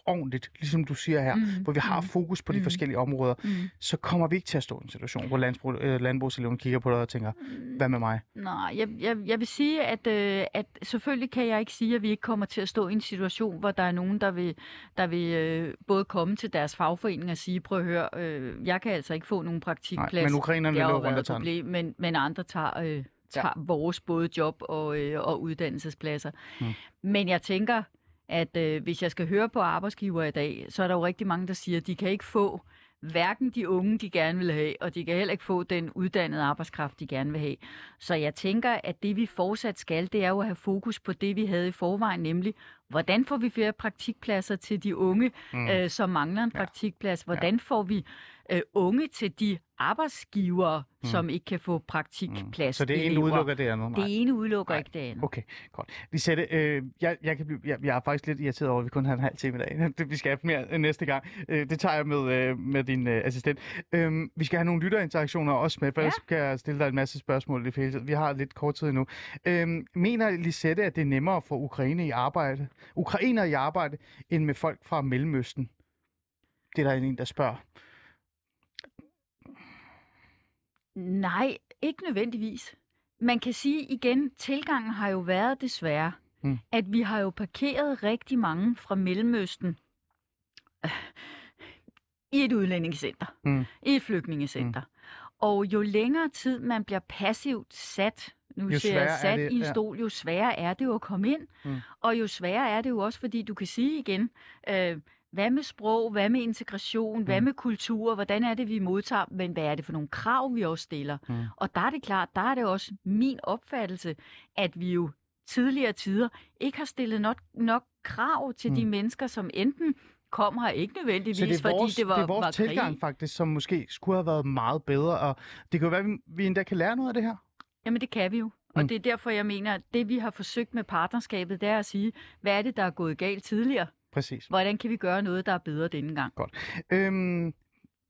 ordentligt, ligesom du siger her, Mm, hvor vi har mm, fokus på de mm. forskellige områder, Mm. så kommer vi ikke til at stå i en situation, hvor landbrug, øh, landbrugseleven kigger på dig og tænker, hvad med mig? Nej, jeg, jeg, jeg vil sige, at, øh, at selvfølgelig kan jeg ikke sige, at vi ikke kommer til at stå i en situation, hvor der er nogen, der vil, der vil øh, både komme til deres fagforening og sige, prøv at høre, øh, jeg kan altså ikke få nogen Nej, praktikplads. men ukrainerne det vil har jo løbe rundt og problem, men, men andre tager, øh, tager ja. vores både job og, øh, og uddannelsespladser. Mm. Men jeg tænker, at øh, hvis jeg skal høre på arbejdsgiver i dag, så er der jo rigtig mange, der siger, at de kan ikke få hverken de unge, de gerne vil have, og de kan heller ikke få den uddannede arbejdskraft, de gerne vil have. Så jeg tænker, at det vi fortsat skal, det er jo at have fokus på det, vi havde i forvejen, nemlig, hvordan får vi flere praktikpladser til de unge, Mm. øh, som mangler en Ja. praktikplads? Hvordan får vi øh, unge til de arbejdsgivere, Mm. mm. som ikke kan få praktikplads? Så det ene elever? udelukker det andet? Nej. Det ene udelukker Nej. ikke det andet. Okay, godt. Lisette, øh, jeg, jeg, kan blive, jeg, jeg er faktisk lidt irriteret over, at vi kun har en halv time i dag. Det, vi skal have mere øh, næste gang. Øh, det tager jeg med, øh, med din øh, assistent. Øh, vi skal have nogle lytterinteraktioner også med, for Ja. ellers kan jeg stille dig en masse spørgsmål. i hele. Vi har lidt kort tid endnu. Øh, mener Lisette, at det er nemmere for Ukraine i arbejde, ukrainer i arbejde, end med folk fra Mellemøsten? Det er der en, der spørger. Nej, ikke nødvendigvis. Man kan sige igen, tilgangen har jo været desværre, Mm. at vi har jo parkeret rigtig mange fra Mellemøsten øh, i et udlændingscenter, Mm. i et flygtningecenter. Mm. Og jo længere tid man bliver passivt sat, nu Jo sværere jeg er sat det, i en ja. stol, jo sværere er det jo at komme ind. Mm. Og jo sværere er det jo også, fordi du kan sige igen, øh, hvad med sprog, hvad med integration, hvad Mm. med kultur, hvordan er det, vi modtager, men hvad er det for nogle krav, vi også stiller? Mm. Og der er det klart, der er det også min opfattelse, at vi jo tidligere tider ikke har stillet nok, nok krav til mm. de mennesker, som enten kom her ikke nødvendigvis, Så det er vores, fordi det var, det er vores var tilgang krig. faktisk, som måske skulle have været meget bedre, og det kan jo være, at vi- vi endda kan lære noget af det her. Jamen det kan vi jo. Og Mm. det er derfor, jeg mener, at det vi har forsøgt med partnerskabet, det er at sige, hvad er det, der er gået galt tidligere? Præcis. Hvordan kan vi gøre noget, der er bedre denne gang? Øhm,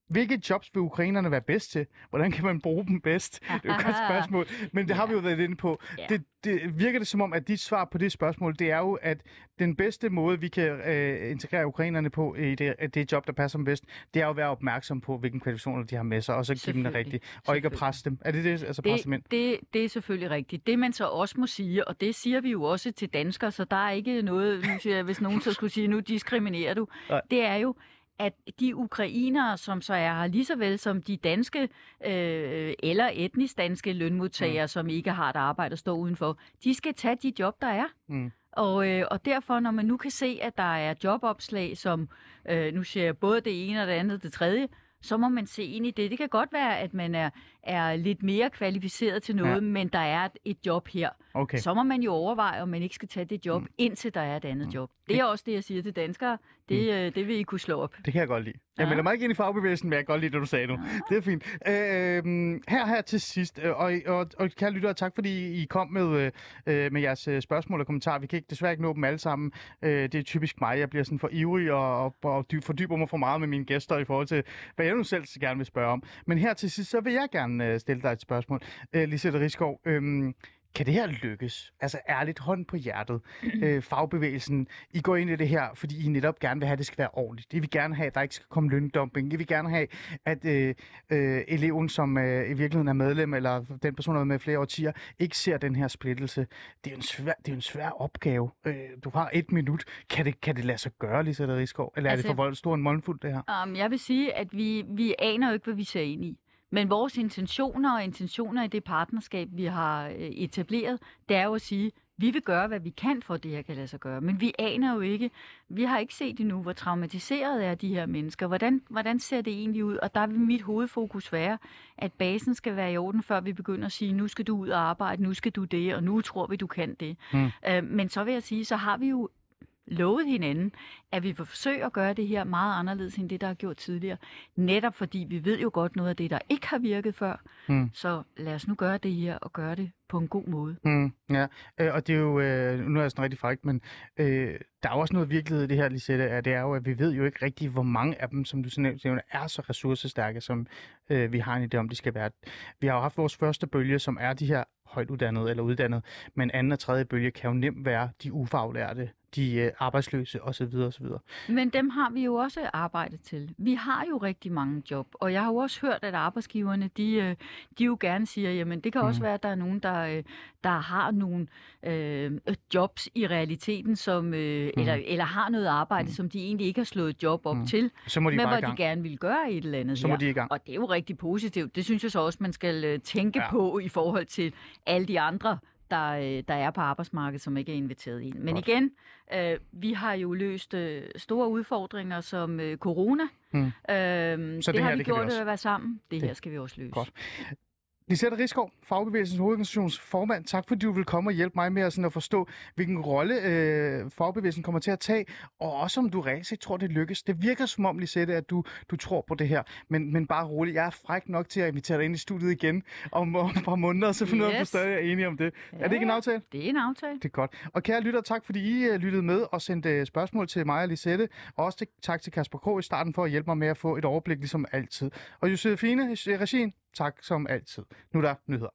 hvilke jobs vil ukrainerne være bedst til? Hvordan kan man bruge dem bedst? Det er jo et godt spørgsmål, men det har vi jo været inde på. Ja. Det, det virker det som om, at dit svar på det spørgsmål, det er jo, at den bedste måde, vi kan øh, integrere ukrainerne på i det, det job, der passer dem bedst, det er jo at være opmærksom på, hvilke kvalifikationer de har med sig, og så give dem det rigtigt, og ikke at presse dem. Er det det, altså presse dem ind? Det, det, det er selvfølgelig rigtigt. Det man så også må sige, og det siger vi jo også til danskere, så der er ikke noget, nu siger jeg, hvis nogen så skulle sige, nu diskriminerer du, Nej. det er jo, at de ukrainere, som så er her, lige så vel som de danske øh, eller etnisk danske lønmodtagere, mm. som ikke har et arbejde og står udenfor, de skal tage de job, der er. Mm. Og, øh, og derfor, når man nu kan se, at der er jobopslag, som øh, nu ser jeg både det ene og det andet og det tredje, så må man se ind i det. Det kan godt være, at man er, er lidt mere kvalificeret til noget, Ja. ja. men der er et, et job her. Okay. Så må man jo overveje, om man ikke skal tage det job, mm. indtil der er et andet job. Det er også det, jeg siger til danskere. Det, mm. øh, det vil I kunne slå op. Det kan jeg godt lide. Jeg Ja. melder mig ikke ind i fagbevægelsen, men jeg kan godt lide det, du sagde nu. Det er fint. Øh, her her til sidst, øh, og, og, og kære lyttere, tak fordi I kom med, øh, med jeres øh, spørgsmål og kommentarer. Vi kan ikke, desværre ikke nå dem alle sammen. Øh, det er typisk mig. Jeg bliver sådan for ivrig og, og, og dy- fordyber mig for meget med mine gæster i forhold til, hvad jeg nu selv så gerne vil spørge om. Men her til sidst, så vil jeg gerne øh, stille dig et spørgsmål. Øh, Lisette Riskov, øh, kan det her lykkes? Altså ærligt, hånd på hjertet. Øh, fagbevægelsen, I går ind i det her, fordi I netop gerne vil have, at det skal være ordentligt. I vil gerne have, at der ikke skal komme løndumping. I vil gerne have, at øh, øh, eleven, som øh, i virkeligheden er medlem, eller den person, der har været med flere årtier, ikke ser den her splittelse. Det er jo en svær, det er en svær opgave. Øh, du har et minut. Kan det, kan det lade sig gøre, Lisette Riskov? Eller er Altså- det for vold stor en mundfuld, det her? Um, jeg vil sige, at vi, vi aner jo ikke, hvad vi ser ind i. Men vores intentioner og intentioner i det partnerskab, vi har øh, etableret, det er jo at sige, vi vil gøre, hvad vi kan for, at det her kan lade sig gøre. Men vi aner jo ikke, vi har ikke set endnu, hvor traumatiseret er de her mennesker. Hvordan, hvordan ser det egentlig ud? Og der vil mit hovedfokus være, at basen skal være i orden, før vi begynder at sige, nu skal du ud og arbejde, nu skal du det, og nu tror vi, du kan det. Mm. Øh, men så vil jeg sige, så har vi jo lovet hinanden, at vi vil forsøge at gøre det her meget anderledes end det, der er gjort tidligere. Netop fordi vi ved jo godt noget af det, der ikke har virket før. Mm. Så lad os nu gøre det her og gøre det på en god måde. Mm, ja, øh, og det er jo, øh, nu er jeg sådan rigtig frækt, men øh, der er jo også noget virkelighed i det her, Lisette, at det er jo, at vi ved jo ikke rigtig, hvor mange af dem, som du nævner, er så ressourcestærke, som øh, vi har en idé om, de skal være. Vi har jo haft vores første bølge, som er de her højt uddannede eller uddannede, men anden og tredje bølge kan jo nemt være de ufaglærte, de øh, arbejdsløse osv. osv. Men dem har vi jo også arbejdet til. Vi har jo rigtig mange job, og jeg har jo også hørt, at arbejdsgiverne, de, øh, de jo gerne siger, jamen det kan også Mhm. være, at der er nogen, der, øh, der har nogle øh, jobs i realiteten, som, øh, eller, eller har noget arbejde, som de egentlig ikke har slået et job op Mhm. til, Så må de men hvor de gerne vil gøre et eller andet Så her. må de i gang. Og det er jo rigtig positivt. Det synes jeg så også, man skal øh, tænke Ja. på i forhold til alle de andre, der, øh, der er på arbejdsmarkedet, som ikke er inviteret ind. Men Godt. igen, øh, vi har jo løst øh, store udfordringer som øh, corona. Mm. Øh, det, det har her, vi det gjort at være sammen. Det, Det- det her skal vi også løse. Godt. Lisette Rigsgaard, Fagbevægelsens hovedorganisations formand, tak fordi du vil komme og hjælpe mig med at, sådan at forstå, hvilken rolle øh, fagbevægelsen kommer til at tage, og også om du reelt tror, det lykkes. Det virker som om, Lisette, at du, du tror på det her, men, men bare roligt. Jeg er fræk nok til at invitere dig ind i studiet igen om, om et par måneder, så finder yes. om du stadig er enig om det. Ja. Er det ikke en aftale? Det er en aftale. Det er godt. Og kære lytter, tak fordi I uh, lyttede med og sendte uh, spørgsmål til mig og Lisette. Og også til, tak til Kasper K. i starten for at hjælpe mig med at få et overblik, ligesom altid. Og Josefine regien, tak som altid. Nu er der nyheder.